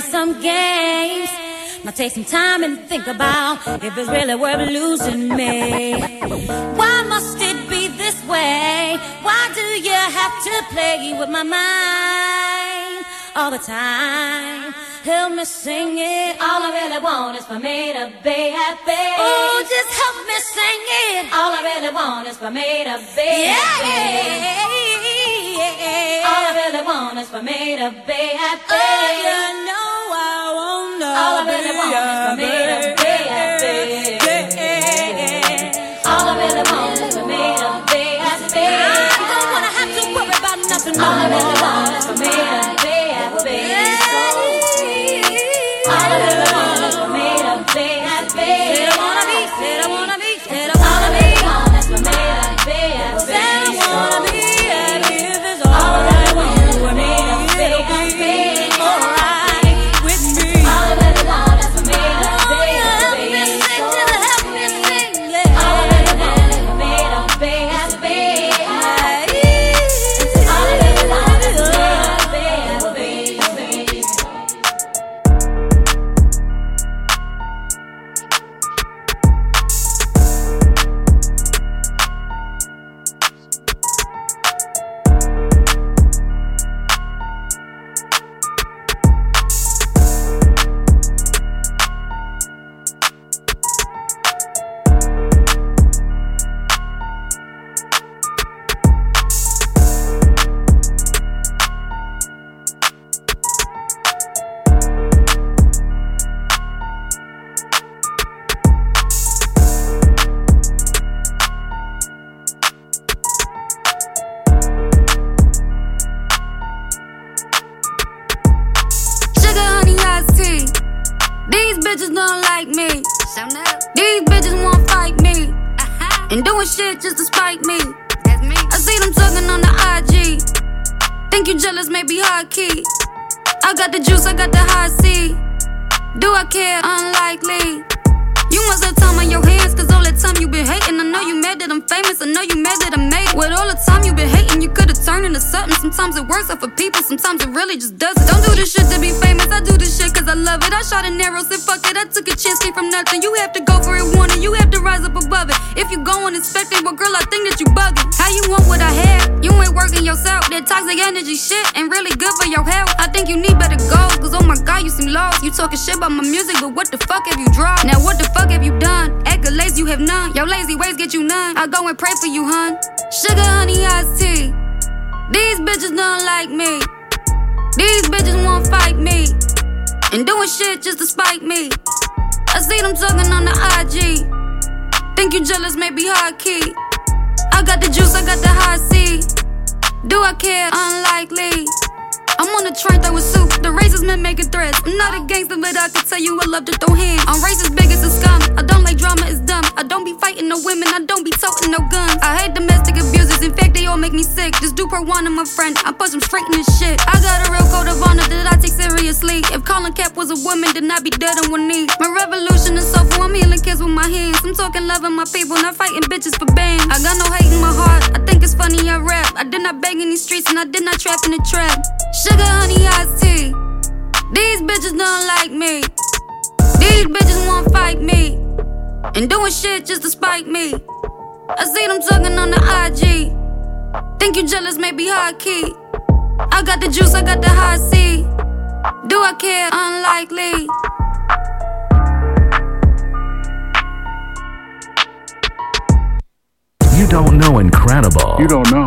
some games. Now take some time and think about if it's really worth losing me. Why must it be this way? Why do you have to play with my mind all the time? Help me sing it. All I really want is for me to be happy. Oh, just help me sing it. All I really want is for me to be yeah. happy. All I really want is for me to be happy. Oh, you know. بابر یا بابر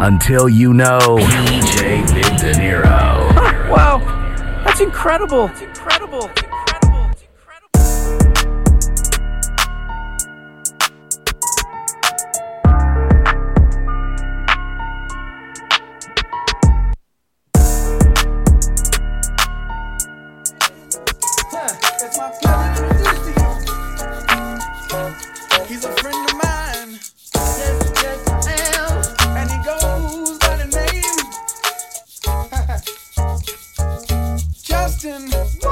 until you know. PJ Big De Niro. Huh, wow, that's incredible. one.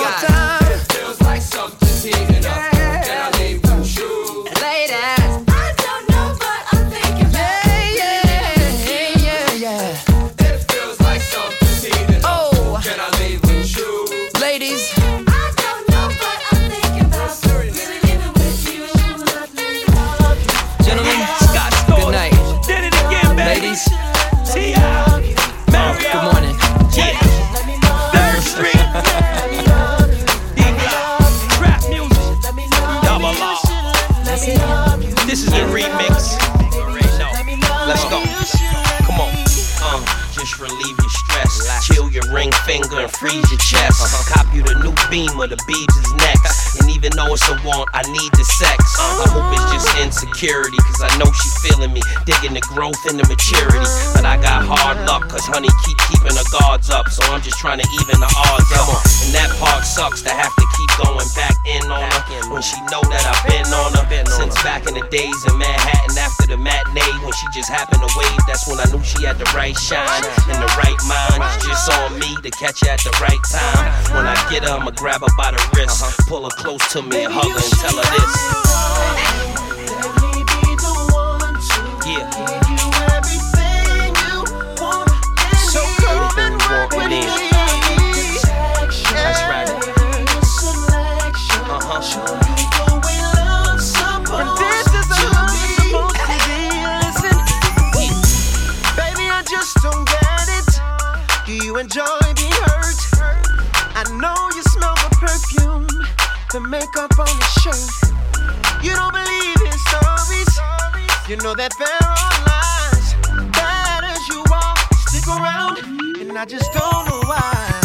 more time. security, cause I know she feeling me, digging the growth and the maturity. But I got hard luck, cause honey keep keeping her guards up, so I'm just trying to even the odds up. And that part sucks to have to keep going back in on her when she know that I've been on her since back in the days in Manhattan after the matinee when she just happened to wave. That's when I knew she had the right shine and the right mind. It's just on me to catch her at the right time. When I get her, I'ma grab her by the wrist, pull her close to me and hug her and tell her this. Makeup on his shirt. You don't believe his stories. You know that there are lies. Bad as you are, stick around, and I just don't know why.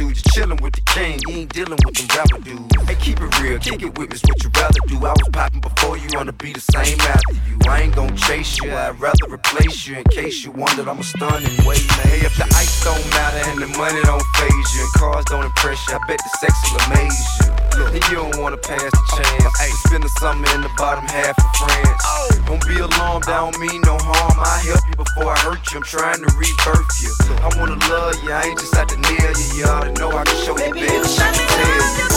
Attitude. You're chilling with the king, you ain't dealing with them rapper dudes. Hey, keep it real, kick it with me, wanna be the same after you. I ain't gonna chase you, I'd rather replace you in case you wondered I'm a stunning way, man. Hey, if the ice don't matter and the money don't phase you, and cars don't impress you, I bet the sex will amaze you. And you don't wanna pass the chance. Hey, spend the summer in the bottom half of France. Don't be alarmed, I don't mean no harm. I help you before I hurt you. I'm trying to rebirth you. I wanna love you, I ain't just out to nail you. You ought to know I can show you better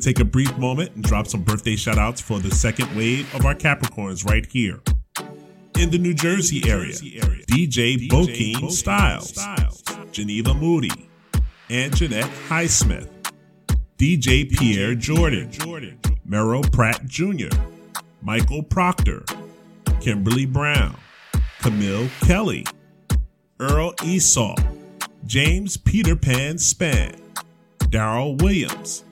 take a brief moment and drop some birthday shout outs for the second wave of our Capricorns right here. In the New Jersey area, DJ Bokeem Styles, Geneva Moody, and Jeanette Highsmith, DJ Pierre Jordan, Merrill Pratt Jr., Michael Proctor, Kimberly Brown, Camille Kelly, Earl Esau, James Peter Pan Span, Daryl Williams,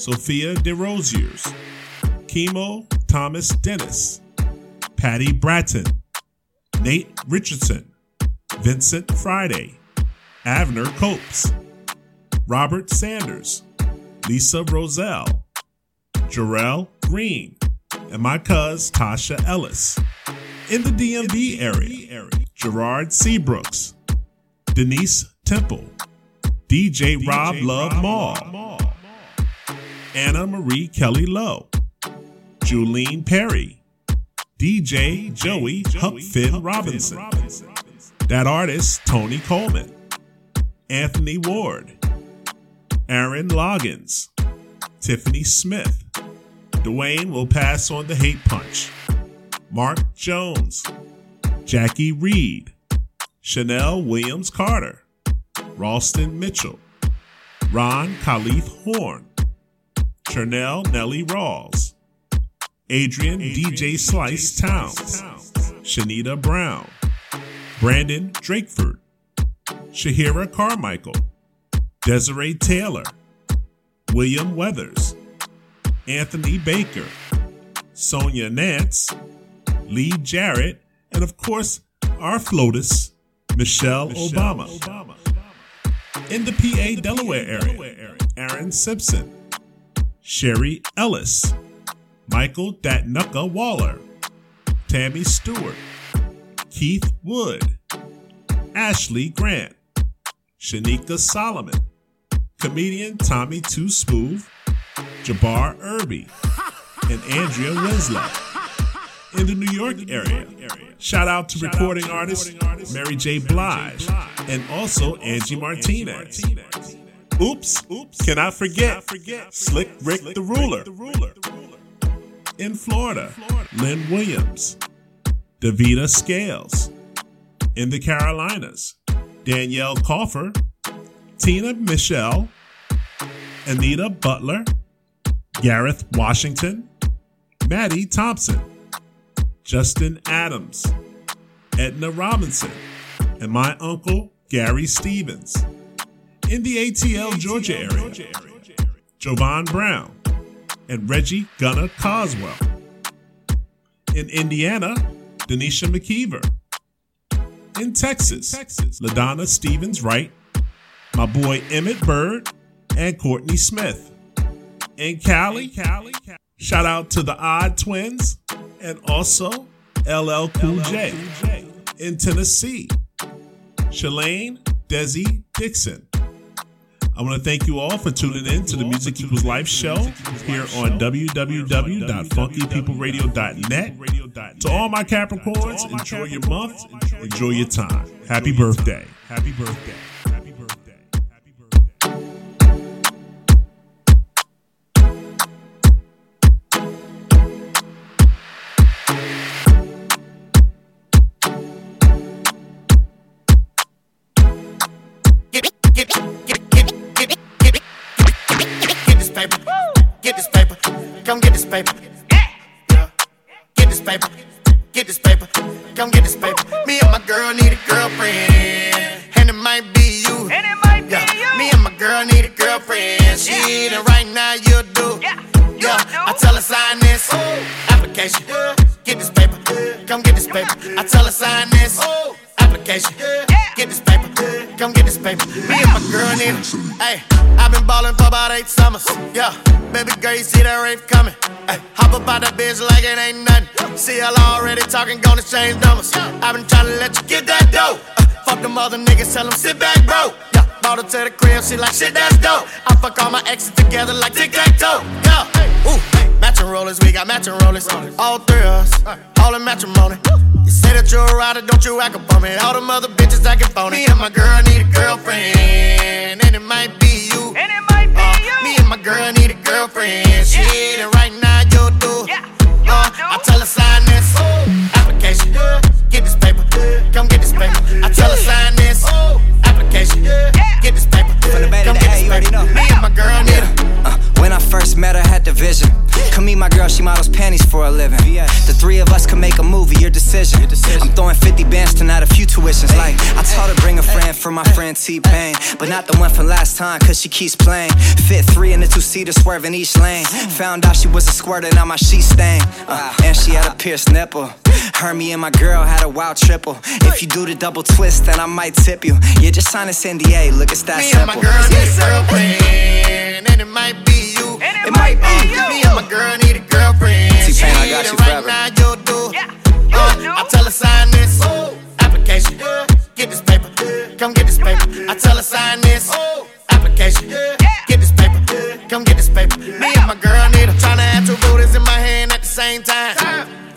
Sophia DeRosiers, Chemo Thomas Dennis, Patty Bratton, Nate Richardson, Vincent Friday, Avner Copes, Robert Sanders, Lisa Roselle, Jarrell Green, and my cuz Tasha Ellis. In the DMV area, Gerard Seabrooks, Denise Temple, DJ Rob Love Mall, Anna Marie Kelly Lowe, Julene Perry, DJ Joey Huckfin Robinson, that artist Tony Coleman, Anthony Ward, Aaron Loggins, Tiffany Smith. Dwayne will pass on the hate punch. Mark Jones, Jackie Reed, Chanel Williams Carter, Ralston Mitchell, Ron Khalif Horn, Chernell Nellie Rawls, Adrian DJ Slice Towns, Shanita Brown, Brandon Drakeford, Shahira Carmichael, Desiree Taylor, William Weathers, Anthony Baker, Sonia Nance, Lee Jarrett, and of course, our FLOTUS, Michelle, Obama. In the PA Delaware area, Aaron Simpson, Sherry Ellis, Michael Datnucka Waller, Tammy Stewart, Keith Wood, Ashley Grant, Shanika Solomon, comedian Tommy Too Smooth, Jabbar Irby, and Andrea Winslow. In the New York area, shout out to recording artist Mary J. Blige and also Angie Martinez. Oops, oops, cannot forget? Slick Rick the Ruler. In Florida, Lynn Williams, Davita Scales. In the Carolinas, Danielle Coffer, Tina Michelle, Anita Butler, Gareth Washington, Maddie Thompson, Justin Adams, Edna Robinson, and my uncle Gary Stevens. In the ATL Georgia area, Jovan Brown and Reggie Gunner Coswell. In Indiana, Denisha McKeever. In Texas, LaDonna Stevens Wright, my boy Emmett Bird, and Courtney Smith. In Cali, Cali shout out to the Odd Twins and also LL Cool J. In Tennessee, Shalane Desi Dixon. I want to thank you all for tuning in to the Music Equals Life show here on www.funkypeopleradio.net. To all my Capricorns, enjoy your month, enjoy your time. Happy birthday. Happy birthday. Paper. Get this paper. Come get this paper. Yeah. Get this paper. Get this paper. Come get this paper. Me and my girl need a girlfriend. And it might be you. And it might be you. Me and my girl need a girlfriend. She and right now you do. Yeah. I tell her sign this application. Get this paper. Come get this paper. I tell her sign this application. Get this paper. Come get this paper. Me and my girl need it. Hey, I've been ballin' for about eight summers. Yeah, baby girl, you see that rave coming. Hey, hop up out that bitch like it ain't nothing. See y'all already talking, gonna change numbers. I've been trying to let you get that dough. Uh, fuck them other niggas, tell them sit back, bro. Yeah, brought her to the crib, she like shit, that's dope. I fuck all my exes together like tic tac toe. Yeah, ooh, matching rollers, we got matching rollers. All three of us, all in matrimony. You say that you're a rider, don't you act up on me. All them other bitches acting phony. Me and my girl need a girlfriend, and it might be you. And it might be you. Me and my girl need a girlfriend. Shit, and right now you do. Uh, I tell her sign this application. Get this paper, come get this paper. I tell her sign this application. Get this paper, come get this paper. Me and my girl need a Uh, when I first met her, had the vision. Come meet my girl, she models panties for a living. The three of us can make a movie, your decision. I'm throwing 50 bands tonight, a few tuitions. Like, I told her bring a friend for my friend T Pain. But not the one from last time, cause she keeps playing. Fit three in the two seater, swerving each lane. Found out she was a squirter, now my sheet stain. Uh, and she had a pierced nipple. Her, me, and my girl had a wild triple. If you do the double twist, then I might tip you. Yeah, just sign this NDA, look, it's that Me and my simple. girl a girlfriend, and it might be you. it, might be you. Me and my girl need a girlfriend. T-Pain, I got She you right now you do. Uh, I tell her sign this application. Get this paper, come get this paper. I tell her sign this application. Get this paper, come get this paper. Me and my girl need a tryna have two booties in my hand at the same time.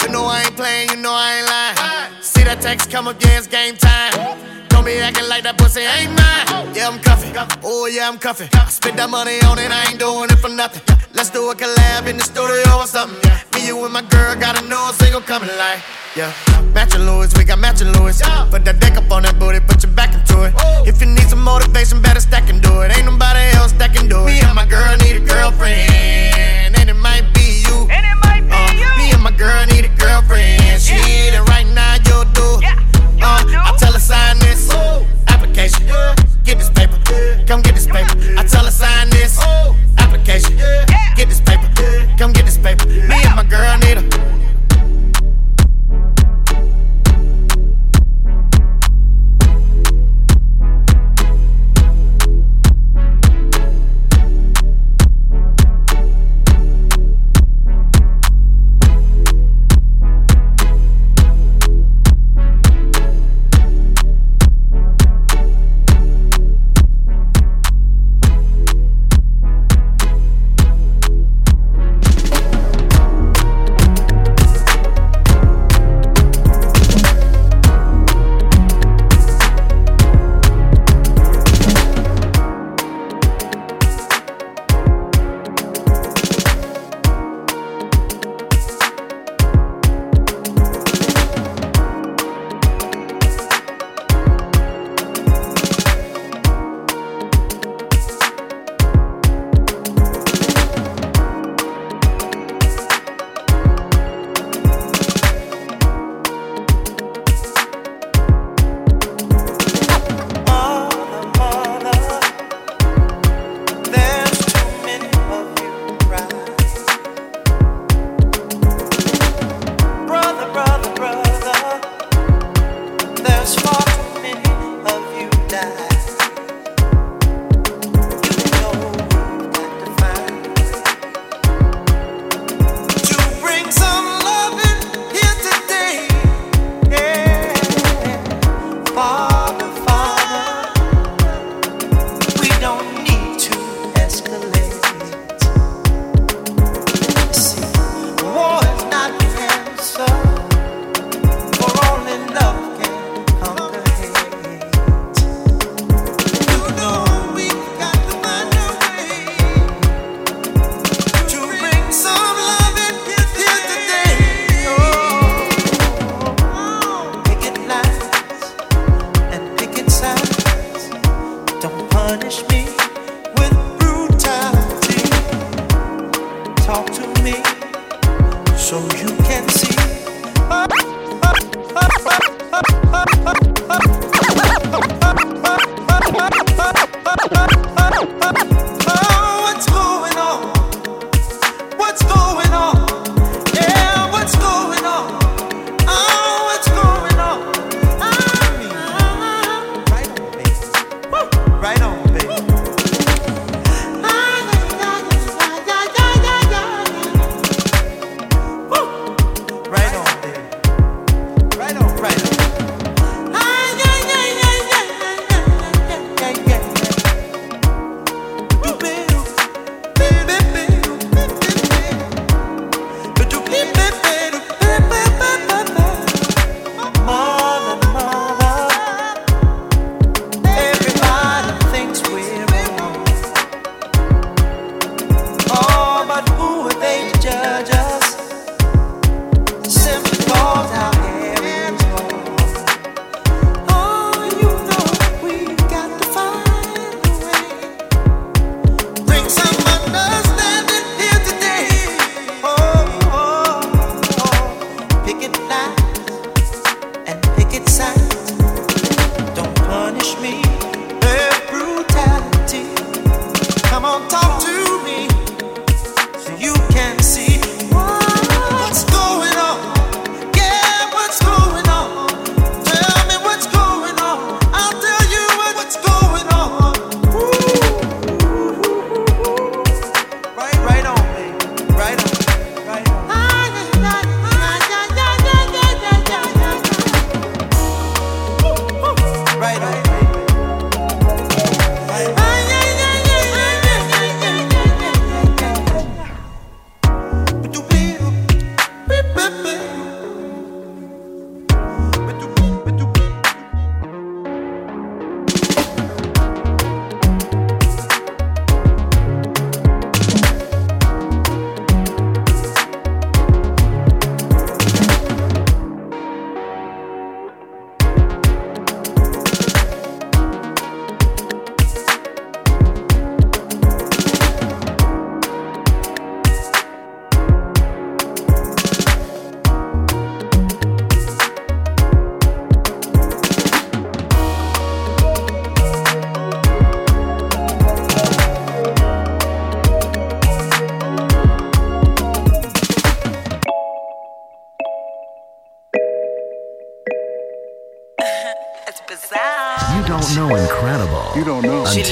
You know I ain't playing, you know I ain't lying. See that text come against game time. Don't be acting like that pussy ain't mine. Yeah, I'm cuffing. Oh, yeah, I'm cuffing. I spent that money on it, I ain't doing it for nothing. Let's do a collab in the studio or something. Me, you, and my girl got to know a new single coming like. Yeah, matching Louis, we got matching Louis. Put that dick up on that booty, put your back into it. If you need some motivation, better stack and do it. Ain't nobody else that can do it. Me and my girl need a girlfriend, and it might be you. And it might be uh, you. Me and my girl need a girlfriend. Shit, and right now you do. Uh, I tell her sign this application. Get this paper. Come get this paper. I tell her sign this application. Get this paper. Come get this paper. Me and my girl need a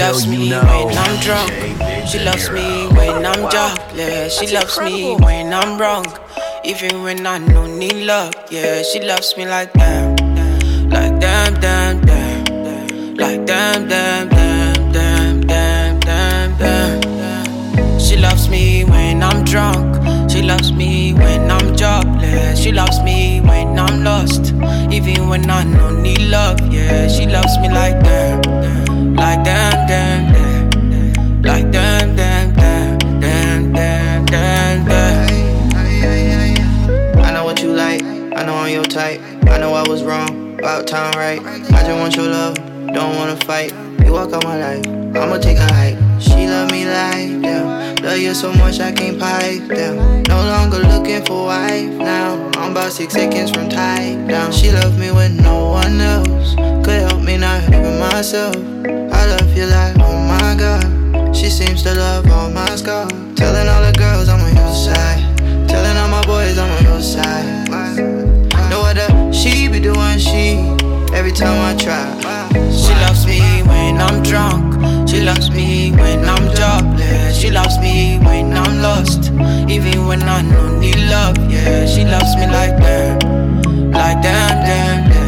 loves me when I'm drunk. She loves me when I'm jobless. She loves me when I'm wrong. Even when I don't need love. Yeah, she loves me like damn. Like damn, damn, damn. Like damn, damn, damn, damn, damn, damn, damn. She loves me when I'm drunk. She loves me when I'm jobless. She loves me when I'm lost. Even when I don't need love. Yeah, she loves me like damn. Like damn, damn, damn. Like damn, damn, damn, damn, damn, damn, damn. I know what you like, I know I'm your type. I know I was wrong, about time right. I just want your love, don't wanna fight. You walk out my life, I'ma take a hike. She love me like them, love you so much I can't pipe them. No longer looking for wife now. I'm about six seconds from tight down. She love me when no one else could help me, not even myself. I love you like, oh my god. She seems to love all my scars. Telling all the girls I'm on your side. Telling all my boys I'm on your side. No other, she be doing she every time I try. She loves me when I'm drunk. She loves me when I'm jobless. She loves me when I'm lost. Even when I don't need love. Yeah, she loves me like that. Like damn, damn, damn.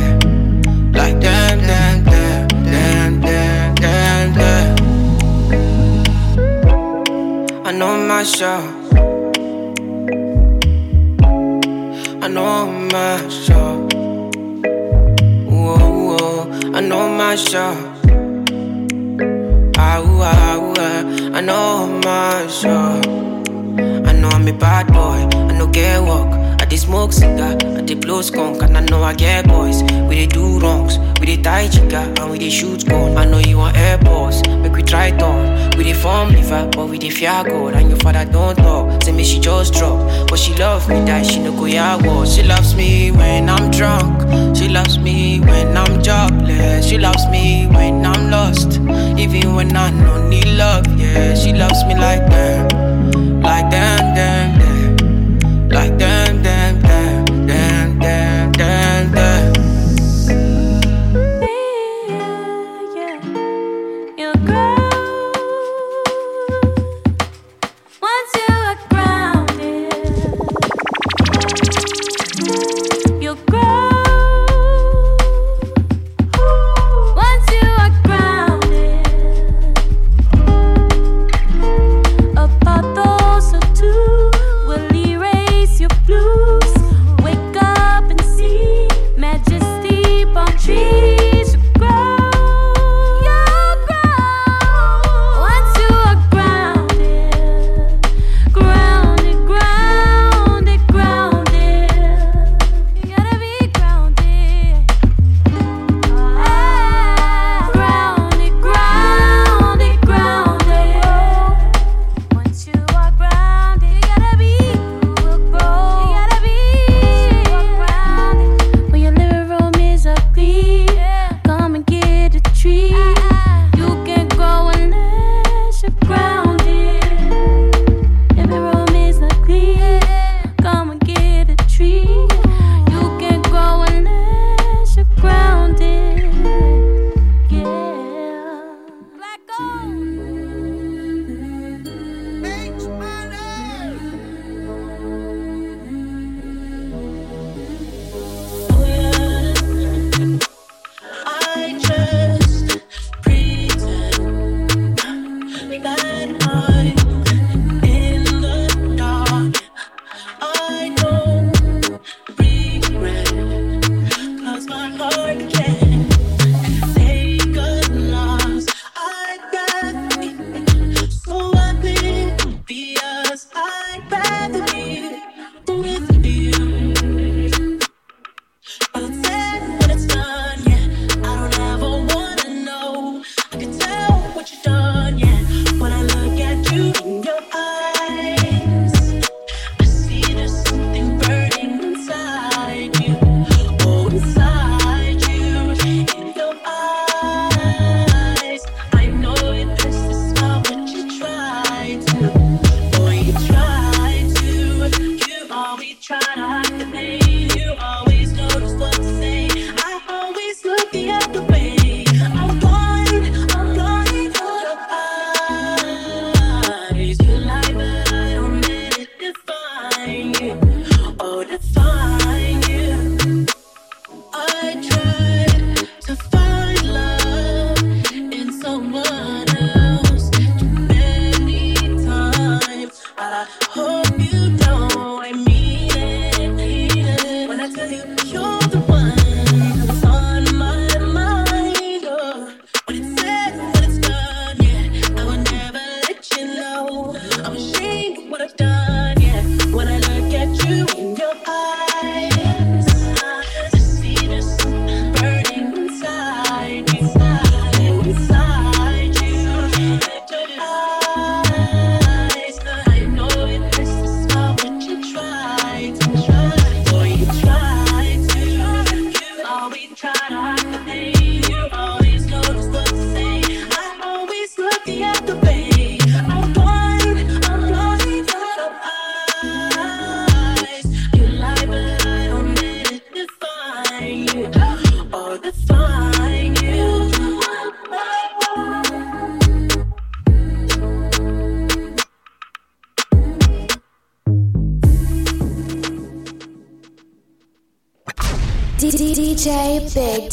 I know my show. I know my show. Whoa, whoa. I know my show. Ah, ah, ah. I know my show. I know I'm a bad boy. I know get work. I dey smoke cigar. I they blow skunk. And I know I get boys. We they do wrongs. We dey tie chica. And we dey shoot gun. I know you want airports. Make we try talk. We dey form liver. But we dey fear God. And your father don't talk. Say me she just drop. But she love me. that She no go ya war. She loves me when I'm drunk. She loves me when I'm jobless. She loves me when I'm lost. Even when I don't need love. Yeah, she loves me like that. Like damn, damn,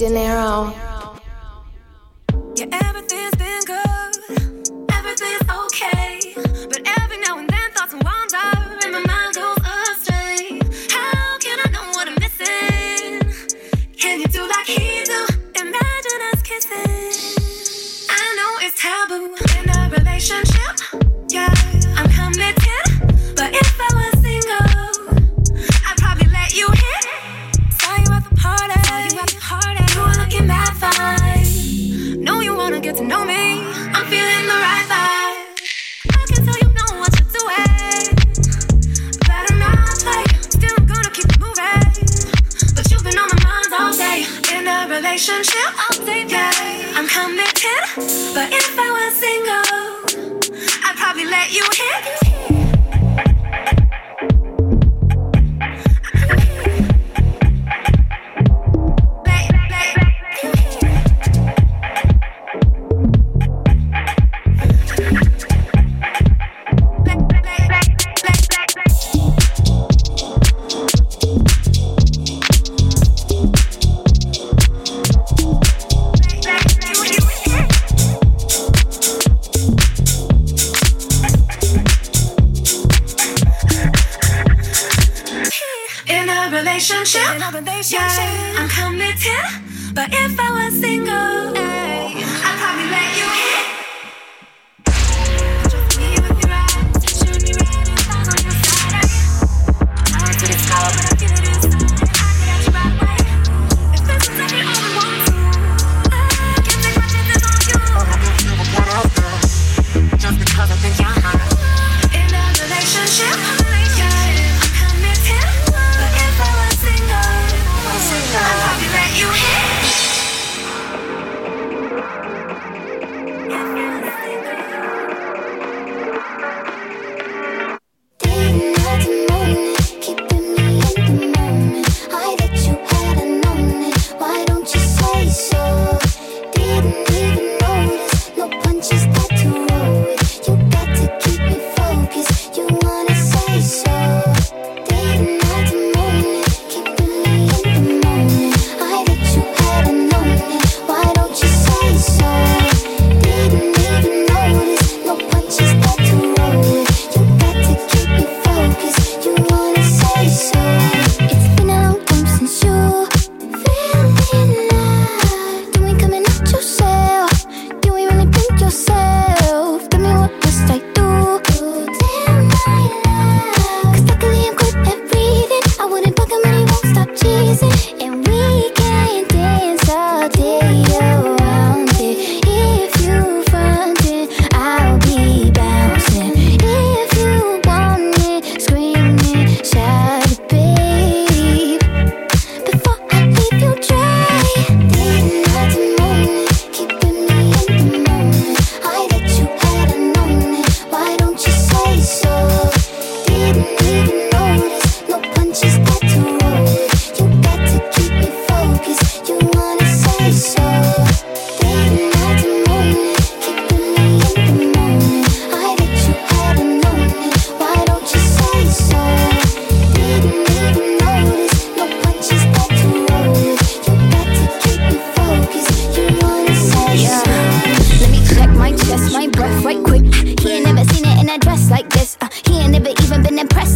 Dinero. Niro.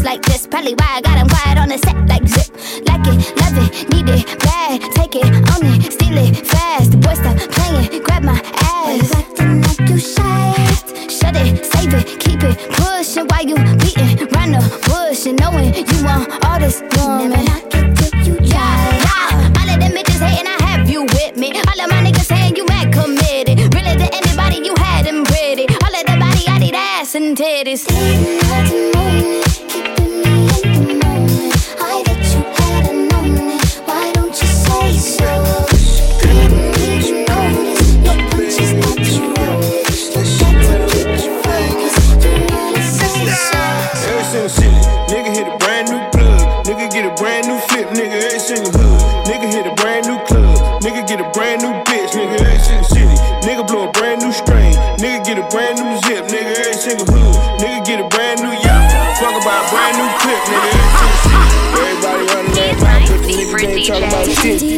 like this. Probably why I got him quiet on the set like zip. Like it, love it, need it, bad. Take it, own it, steal it, fast. The boy stop playing, grab my ass. Acting like you shy. Shut it, save it, keep it, pushing while you beating round the bush and knowing you want all this woman. Never knock it till you die. Yeah, yeah. All of them bitches hating, I have you with me. All of my niggas saying you mad committed. Really to anybody you had them pretty. All of that body, I need ass and titties. Sitting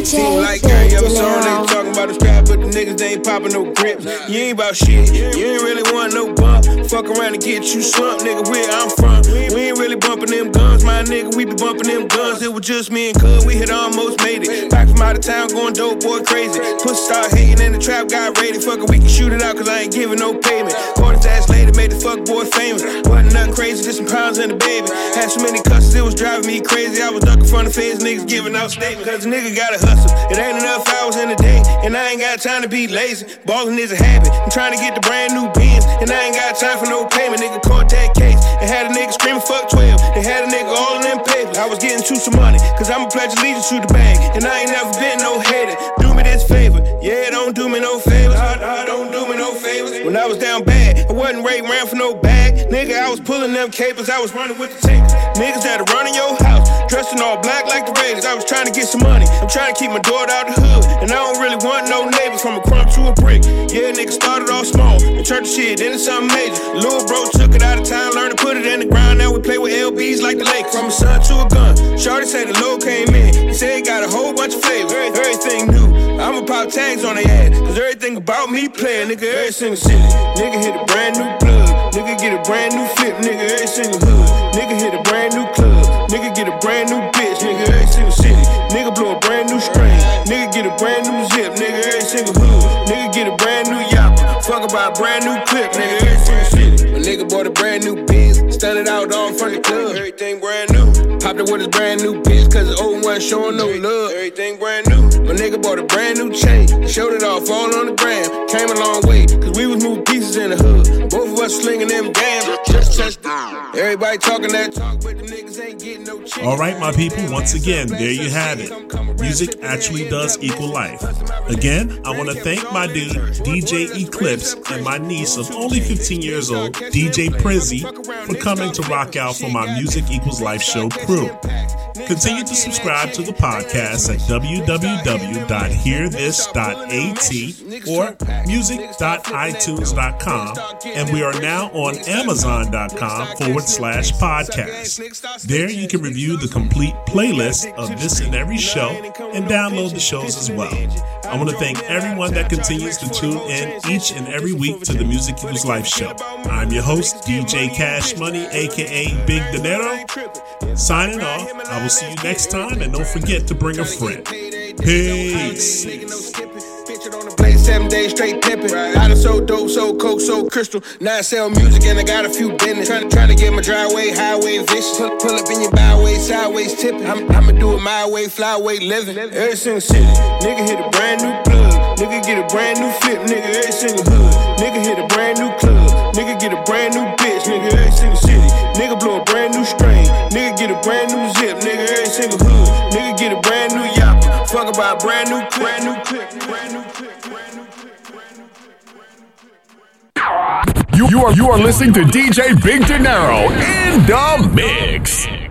Seem like ain't popping no grip. You ain't about shit. You ain't really want no bump. Fuck around and get you slumped, nigga. Where I'm from, we ain't really bumping them guns, my nigga. We be bumping them guns. It was just me and Cuz. We had almost made it. Back from out of town, going dope boy crazy. Pussy start hating and the trap got raided. Fuck it, we can shoot it out, cause I ain't giving no payment. Caught his ass later, made the fuck boy famous. Wasn't nothing crazy, just some pounds and a baby. Had so many cusses, it was driving me crazy. I was ducking front of feds, niggas giving out statements. Cause a nigga gotta hustle. It ain't enough hours in the day, and I ain't got time to be lazy. Ballin' is a habit. I'm trying to get the brand new Benz, and I ain't got time for no payment. Nigga caught that case, and had a nigga screaming fuck 12. They had a nigga all in. I was getting to some money, cause I'm a pledge allegiance to the bank. and I ain't never been no hater. Do me this favor, yeah, don't do me no favors. I, I don't do me no favors. When I was down bad, I wasn't right around for no bag. Nigga, I was pulling them capers, I was running with the takers. Niggas had to run in your house, dressed in all black like the Raiders. I was trying to get some money, I'm trying to keep my daughter out the hood, and I don't really want no neighbors from a crumb to a brick. Yeah, nigga started off small, and turned to shit into something major. Little bro took it out of town, learned to put it in the ground. Now we play with LBs like the lake, from a sun to a gun. Shorty say the low came in, he said he got a whole bunch of flavors, everything new. I'ma pop tags on the ass, cause everything about me play, nigga, every single city. Nigga hit a brand new plug, nigga get a brand new flip, nigga, every single hood. Nigga hit a brand new club, nigga get a brand new bitch, nigga, every single city. Nigga blow a brand new string, nigga get a brand new zip, nigga, every single hood. Nigga get a brand new yapper, fuck about a brand new clip, nigga, every single city. My nigga bought a brand new Benz, standing out showing no love, everything brand new. My nigga bought a brand new chain, showed it off all on the gram. Came a long way, cause we was moving pieces in the hood. Both slinging them dams, just touched it. Everybody talking that talk, but niggas ain't getting no chicken. All right, my people, once again, there you have it. Music actually does equal life. Again, I want to thank my dude, DJ Eclipse, and my niece of only 15 years old, DJ Prizzy, for coming to rock out for my Music Equals Life show crew. Continue to subscribe to the podcast at www.hearthis.at or music.itunes.com, and we are now on amazon.com forward slash podcast. There you can review the complete playlist of this and every show and download the shows as well. I want to thank everyone that continues to tune in each and every week to the Music Equals Life show. I'm your host, DJ Cash Money, aka Big Dinero. Signing off. I will see you next time, and don't forget to bring a friend. Peace. Seven days straight pimping. I done so dope, so coke, so crystal. Now I sell music and I got a few business. Trying to, try to get my driveway, highway vicious. Pull, pull up in your byway, sideways tipping. I'm, I'ma do it my way, flyway living. Every single city, nigga hit a brand new plug. Nigga get a brand new flip, nigga, every single hood. Nigga hit a brand new club. Nigga get a brand new bitch, nigga, every single city. Nigga blow a brand new strain. Nigga get a brand new zip, nigga, every single hood. Nigga get a brand new yapper. Fuck about brand new You, are you are listening to DJ Big Dinero in the mix.